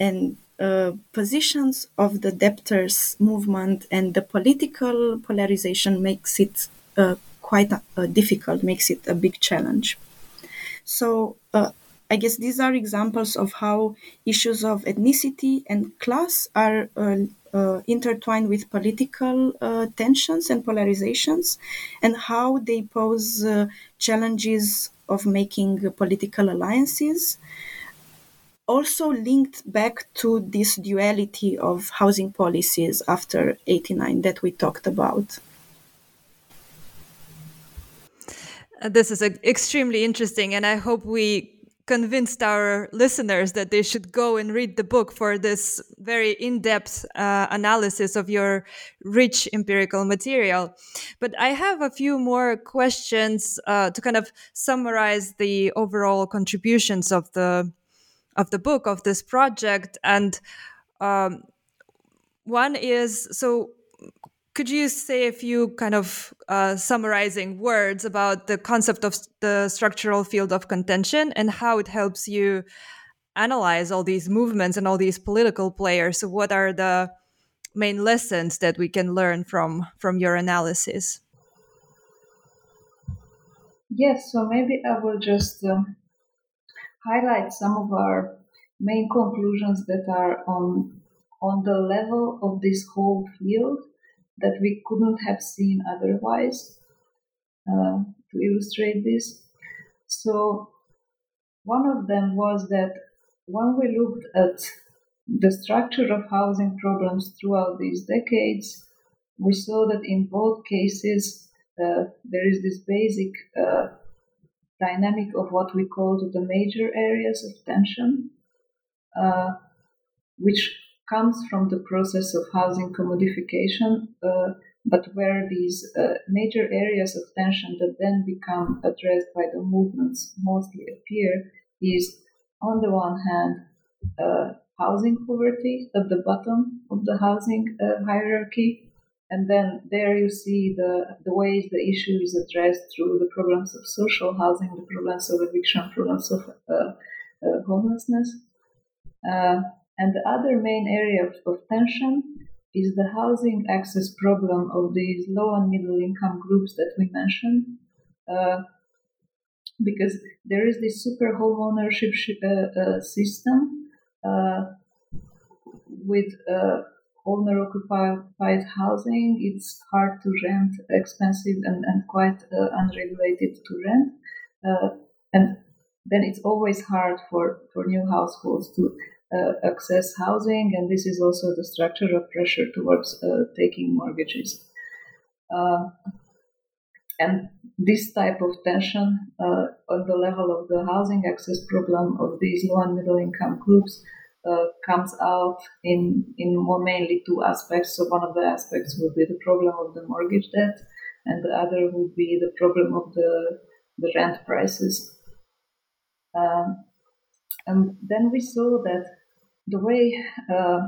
and uh, positions of the debtors movement and the political polarization makes it uh, quite uh, difficult, makes it a big challenge. So I guess these are examples of how issues of ethnicity and class are uh, uh, intertwined with political uh, tensions and polarizations, and how they pose uh, challenges of making political alliances. Also linked back to this duality of housing policies after 89 that we talked about. Uh, this is a, extremely interesting, and I hope we convinced our listeners that they should go and read the book for this very in-depth uh, analysis of your rich empirical material. But i have a few more questions uh, to kind of summarize the overall contributions of the of the book of this project. And um, one is so could you say a few kind of uh, summarizing words about the concept of the structural field of contention and how it helps you analyze all these movements and all these political players? So, what are the main lessons that we can learn from from your analysis? Yes, so maybe I will just um, highlight some of our main conclusions that are on on the level of this whole field that we couldn't have seen otherwise uh, to illustrate this. So, one of them was that when we looked at the structure of housing problems throughout these decades, we saw that in both cases uh, there is this basic uh, dynamic of what we call the major areas of tension, uh, which comes from the process of housing commodification, uh, but where these uh, major areas of tension that then become addressed by the movements mostly appear is, on the one hand, uh, housing poverty at the bottom of the housing uh, hierarchy. And then there you see the, the ways the issue is addressed through the problems of social housing, the problems of eviction, problems of uh, uh, homelessness. And the other main area of, of tension is the housing access problem of these low and middle income groups that we mentioned. Uh, because there is this super home ownership uh, uh, system uh, with uh, owner occupied housing. It's hard to rent, expensive, and, and quite uh, unregulated to rent. and then it's always hard for, for new households to uh, access housing, and this is also the structure of pressure towards uh, taking mortgages. Uh, and this type of tension uh, on the level of the housing access problem of these low and middle income groups uh, comes out in, in more mainly two aspects. So, one of the aspects would be the problem of the mortgage debt, and the other would be the problem of the, the rent prices. Um, and then we saw that the way uh,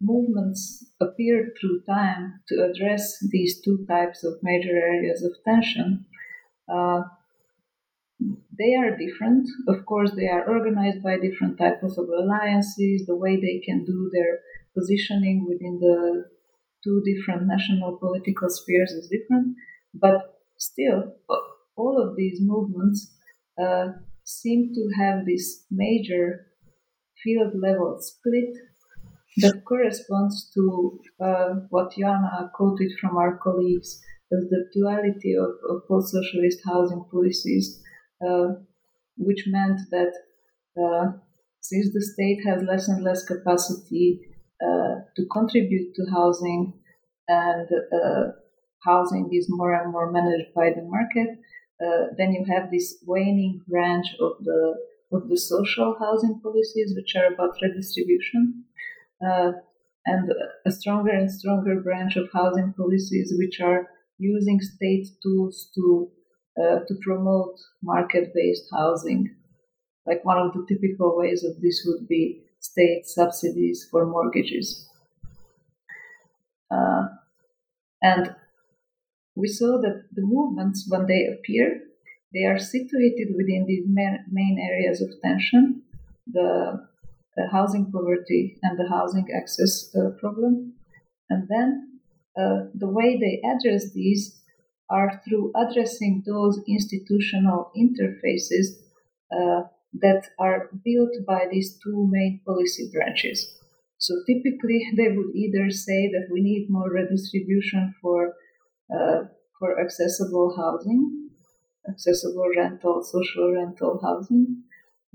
movements appear through time to address these two types of major areas of tension, uh, they are different. Of course, they are organized by different types of alliances. The way they can do their positioning within the two different national political spheres is different. But still, all of these movements uh, seem to have this major field level split that corresponds to uh, what Joanna quoted from our colleagues as the duality of, of post socialist housing policies, uh, which meant that uh, since the state has less and less capacity uh, to contribute to housing and uh, housing is more and more managed by the market, uh, then you have this waning branch of the of the social housing policies, which are about redistribution, uh, and a stronger and stronger branch of housing policies, which are using state tools to uh, to promote market-based housing. Like one of the typical ways of this would be state subsidies for mortgages. Uh, and we saw that the movements, when they appear, they are situated within these main areas of tension the, the housing poverty and the housing access uh, problem. And then uh, the way they address these are through addressing those institutional interfaces uh, that are built by these two main policy branches. So typically, <laughs> they would either say that we need more redistribution for uh, for accessible housing, accessible rental, social rental housing,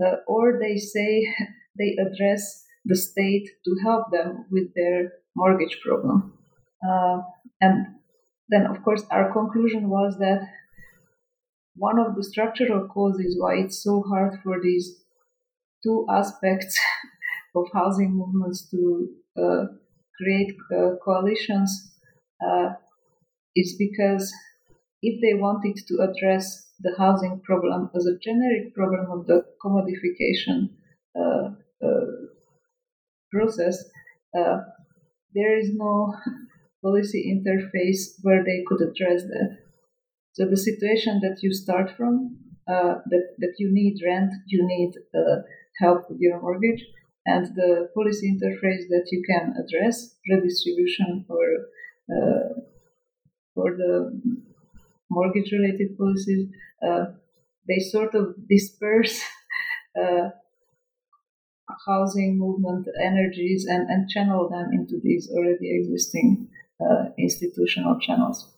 uh, or they say <laughs> they address the state to help them with their mortgage problem. Uh, and then, of course, our conclusion was that one of the structural causes why it's so hard for these two aspects <laughs> of housing movements to uh, create uh, coalitions uh, is because if they wanted to address the housing problem as a generic problem of the commodification uh, uh, process, uh, there is no <laughs> policy interface where they could address that. So the situation that you start from, uh, that, that you need rent, you need uh, help with your mortgage, and the policy interface that you can address, redistribution or uh, for the mortgage related policies, uh, they sort of disperse <laughs> uh, housing movement energies and, and channel them into these already existing uh, institutional channels.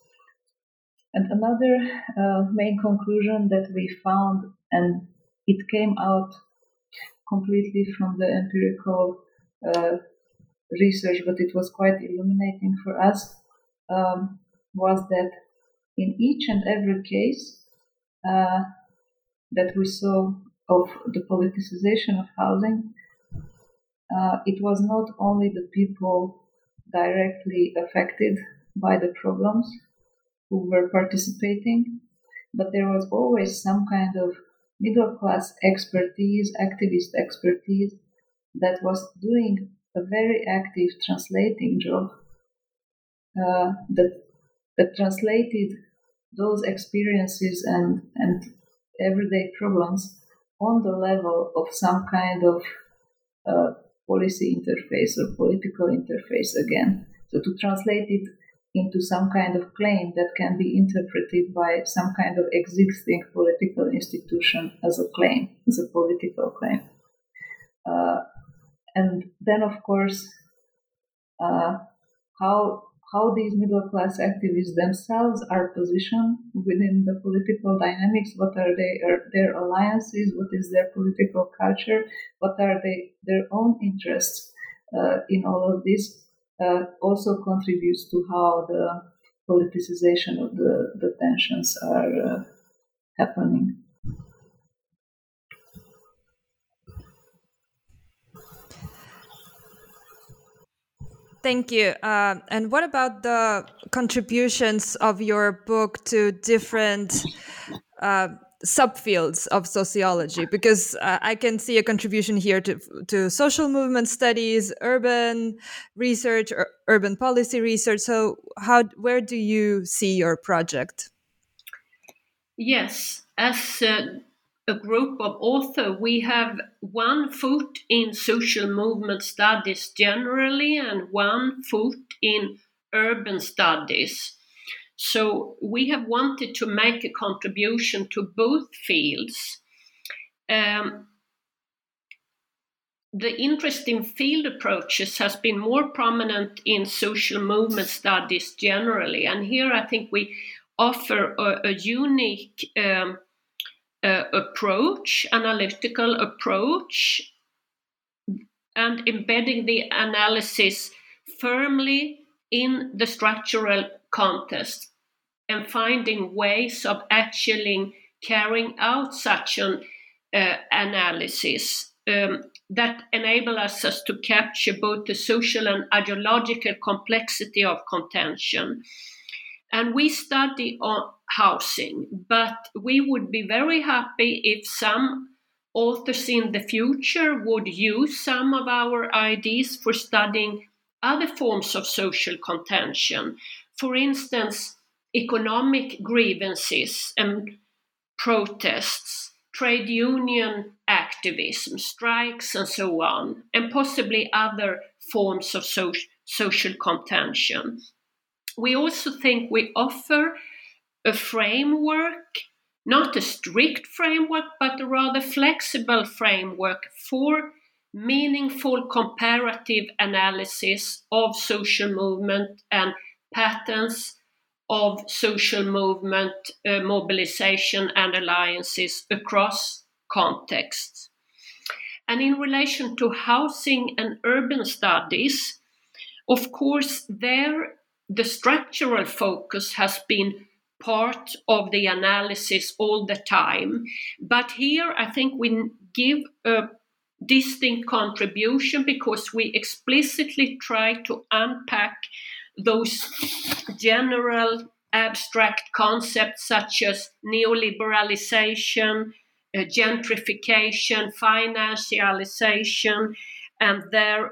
And another uh, main conclusion that we found, and it came out completely from the empirical uh, research, but it was quite illuminating for us, um, was that in each and every case uh, that we saw of the politicization of housing, uh, it was not only the people directly affected by the problems who were participating, but there was always some kind of middle class expertise, activist expertise that was doing a very active translating job uh, that that translated those experiences and and everyday problems on the level of some kind of uh, policy interface or political interface again. So to translate it into some kind of claim that can be interpreted by some kind of existing political institution as a claim, as a political claim. Uh, and then, of course, uh, how how these middle class activists themselves are positioned within the political dynamics. What are they, are their alliances? What is their political culture? What are they, their own interests uh, in all of this? Uh, also contributes to how the politicization of the, the tensions are uh, happening. Thank you. Uh, and what about the contributions of your book to different uh, subfields of sociology? Because uh, I can see a contribution here to, to social movement studies, urban research, or urban policy research. So, how where do you see your project? Yes, as uh, a group of authors, we have one foot in social movement studies generally and one foot in urban studies. So we have wanted to make a contribution to both fields. Um, the interesting field approaches has been more prominent in social movement studies generally, and here I think we offer a, a unique um, uh, approach, analytical approach, and embedding the analysis firmly in the structural context and finding ways of actually carrying out such an uh, analysis um, that enable us, us to capture both the social and ideological complexity of contention. And we study on housing, but we would be very happy if some authors in the future would use some of our ideas for studying other forms of social contention. For instance, economic grievances and protests, trade union activism, strikes, and so on, and possibly other forms of so- social contention we also think we offer a framework, not a strict framework, but a rather flexible framework for meaningful comparative analysis of social movement and patterns of social movement uh, mobilization and alliances across contexts. And in relation to housing and urban studies, of course, there the structural focus has been part of the analysis all the time. But here I think we give a distinct contribution because we explicitly try to unpack those general abstract concepts such as neoliberalization, uh, gentrification, financialization, and their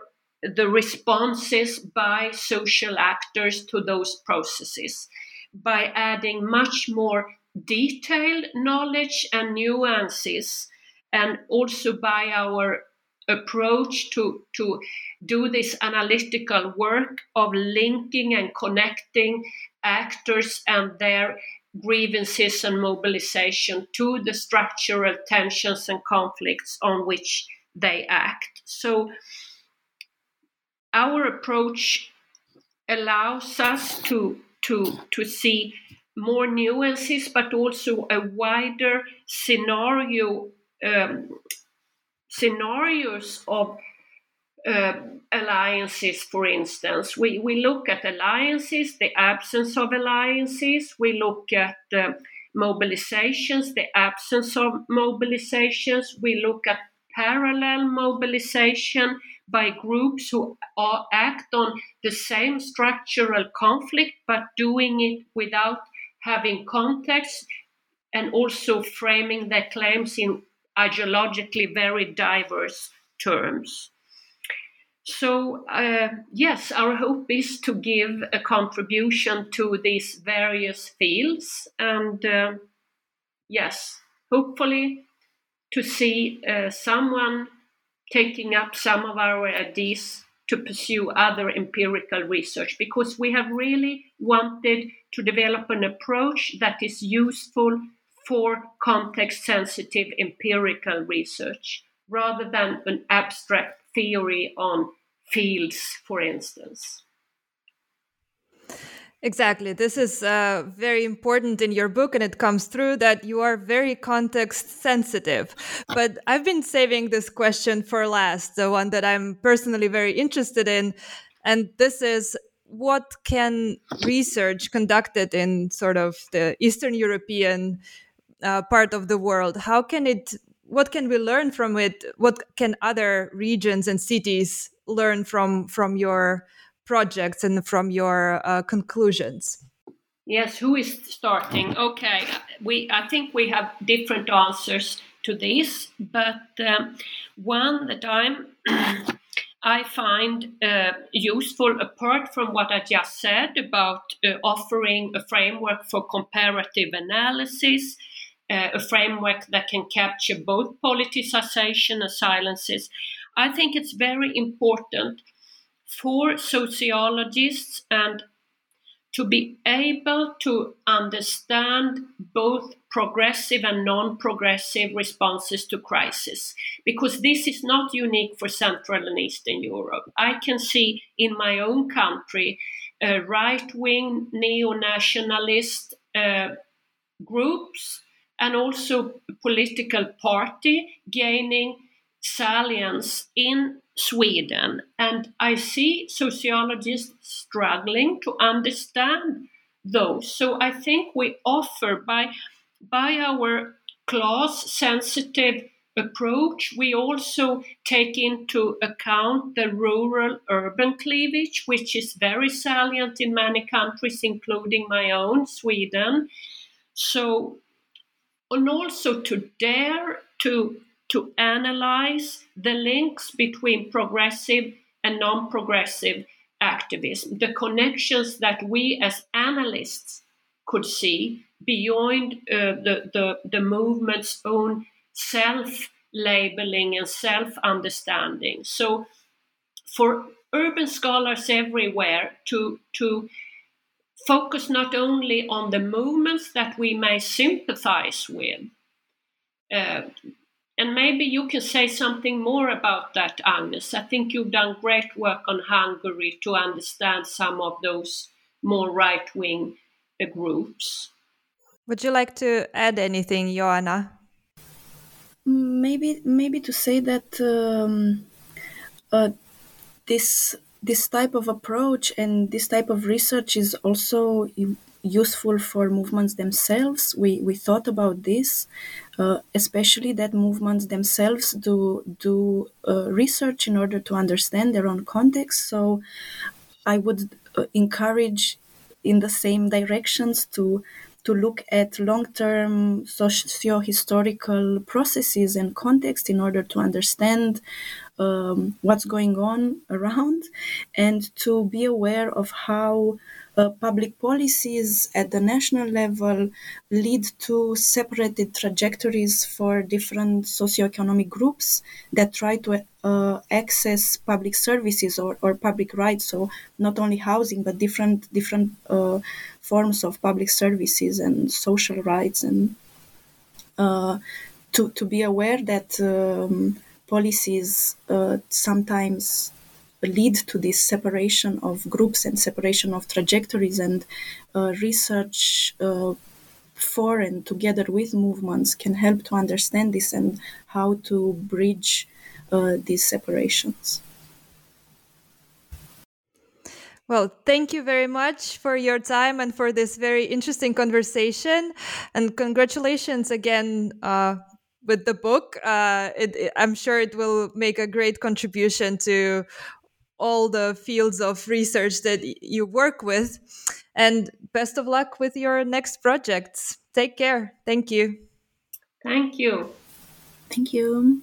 the responses by social actors to those processes by adding much more detailed knowledge and nuances and also by our approach to, to do this analytical work of linking and connecting actors and their grievances and mobilization to the structural tensions and conflicts on which they act. So, our approach allows us to, to, to see more nuances, but also a wider scenario um, scenarios of uh, alliances, for instance. We, we look at alliances, the absence of alliances, we look at uh, mobilizations, the absence of mobilizations, we look at parallel mobilization by groups who act on the same structural conflict but doing it without having context and also framing their claims in ideologically very diverse terms. So, uh, yes, our hope is to give a contribution to these various fields, and uh, yes, hopefully to see uh, someone taking up some of our ideas to pursue other empirical research because we have really wanted to develop an approach that is useful for context sensitive empirical research rather than an abstract theory on fields, for instance. Exactly. This is uh, very important in your book, and it comes through that you are very context sensitive. But I've been saving this question for last, the one that I'm personally very interested in. And this is what can research conducted in sort of the Eastern European uh, part of the world how can it what can we learn from it what can other regions and cities learn from from your projects and from your uh, conclusions yes who is starting okay we i think we have different answers to this but um, one that i'm <clears throat> I find uh, useful, apart from what I just said about uh, offering a framework for comparative analysis, uh, a framework that can capture both politicization and silences. I think it's very important for sociologists and to be able to understand both progressive and non progressive responses to crisis, because this is not unique for Central and Eastern Europe. I can see in my own country uh, right wing neo nationalist uh, groups and also political party gaining salience in Sweden. And I see sociologists struggling to understand those. So I think we offer by by our class sensitive approach, we also take into account the rural urban cleavage, which is very salient in many countries, including my own, Sweden. So and also to dare to, to analyze the links between progressive and non progressive activism, the connections that we as analysts could see beyond uh, the, the, the movement's own self labeling and self understanding. So, for urban scholars everywhere to, to focus not only on the movements that we may sympathize with. Uh, and maybe you can say something more about that, Agnes. I think you've done great work on Hungary to understand some of those more right wing uh, groups. Would you like to add anything, Joanna? Maybe, maybe to say that um, uh, this this type of approach and this type of research is also useful for movements themselves. We, we thought about this, uh, especially that movements themselves do, do uh, research in order to understand their own context. So I would uh, encourage in the same directions to to look at long-term socio-historical processes and context in order to understand um, what's going on around and to be aware of how uh, public policies at the national level lead to separated trajectories for different socioeconomic groups that try to uh, access public services or, or public rights. So not only housing but different different uh, forms of public services and social rights and uh, to, to be aware that um, policies uh, sometimes lead to this separation of groups and separation of trajectories and uh, research uh, for and together with movements can help to understand this and how to bridge uh, these separations. Well, thank you very much for your time and for this very interesting conversation. And congratulations again uh, with the book. Uh, it, it, I'm sure it will make a great contribution to all the fields of research that you work with. And best of luck with your next projects. Take care. Thank you. Thank you. Thank you.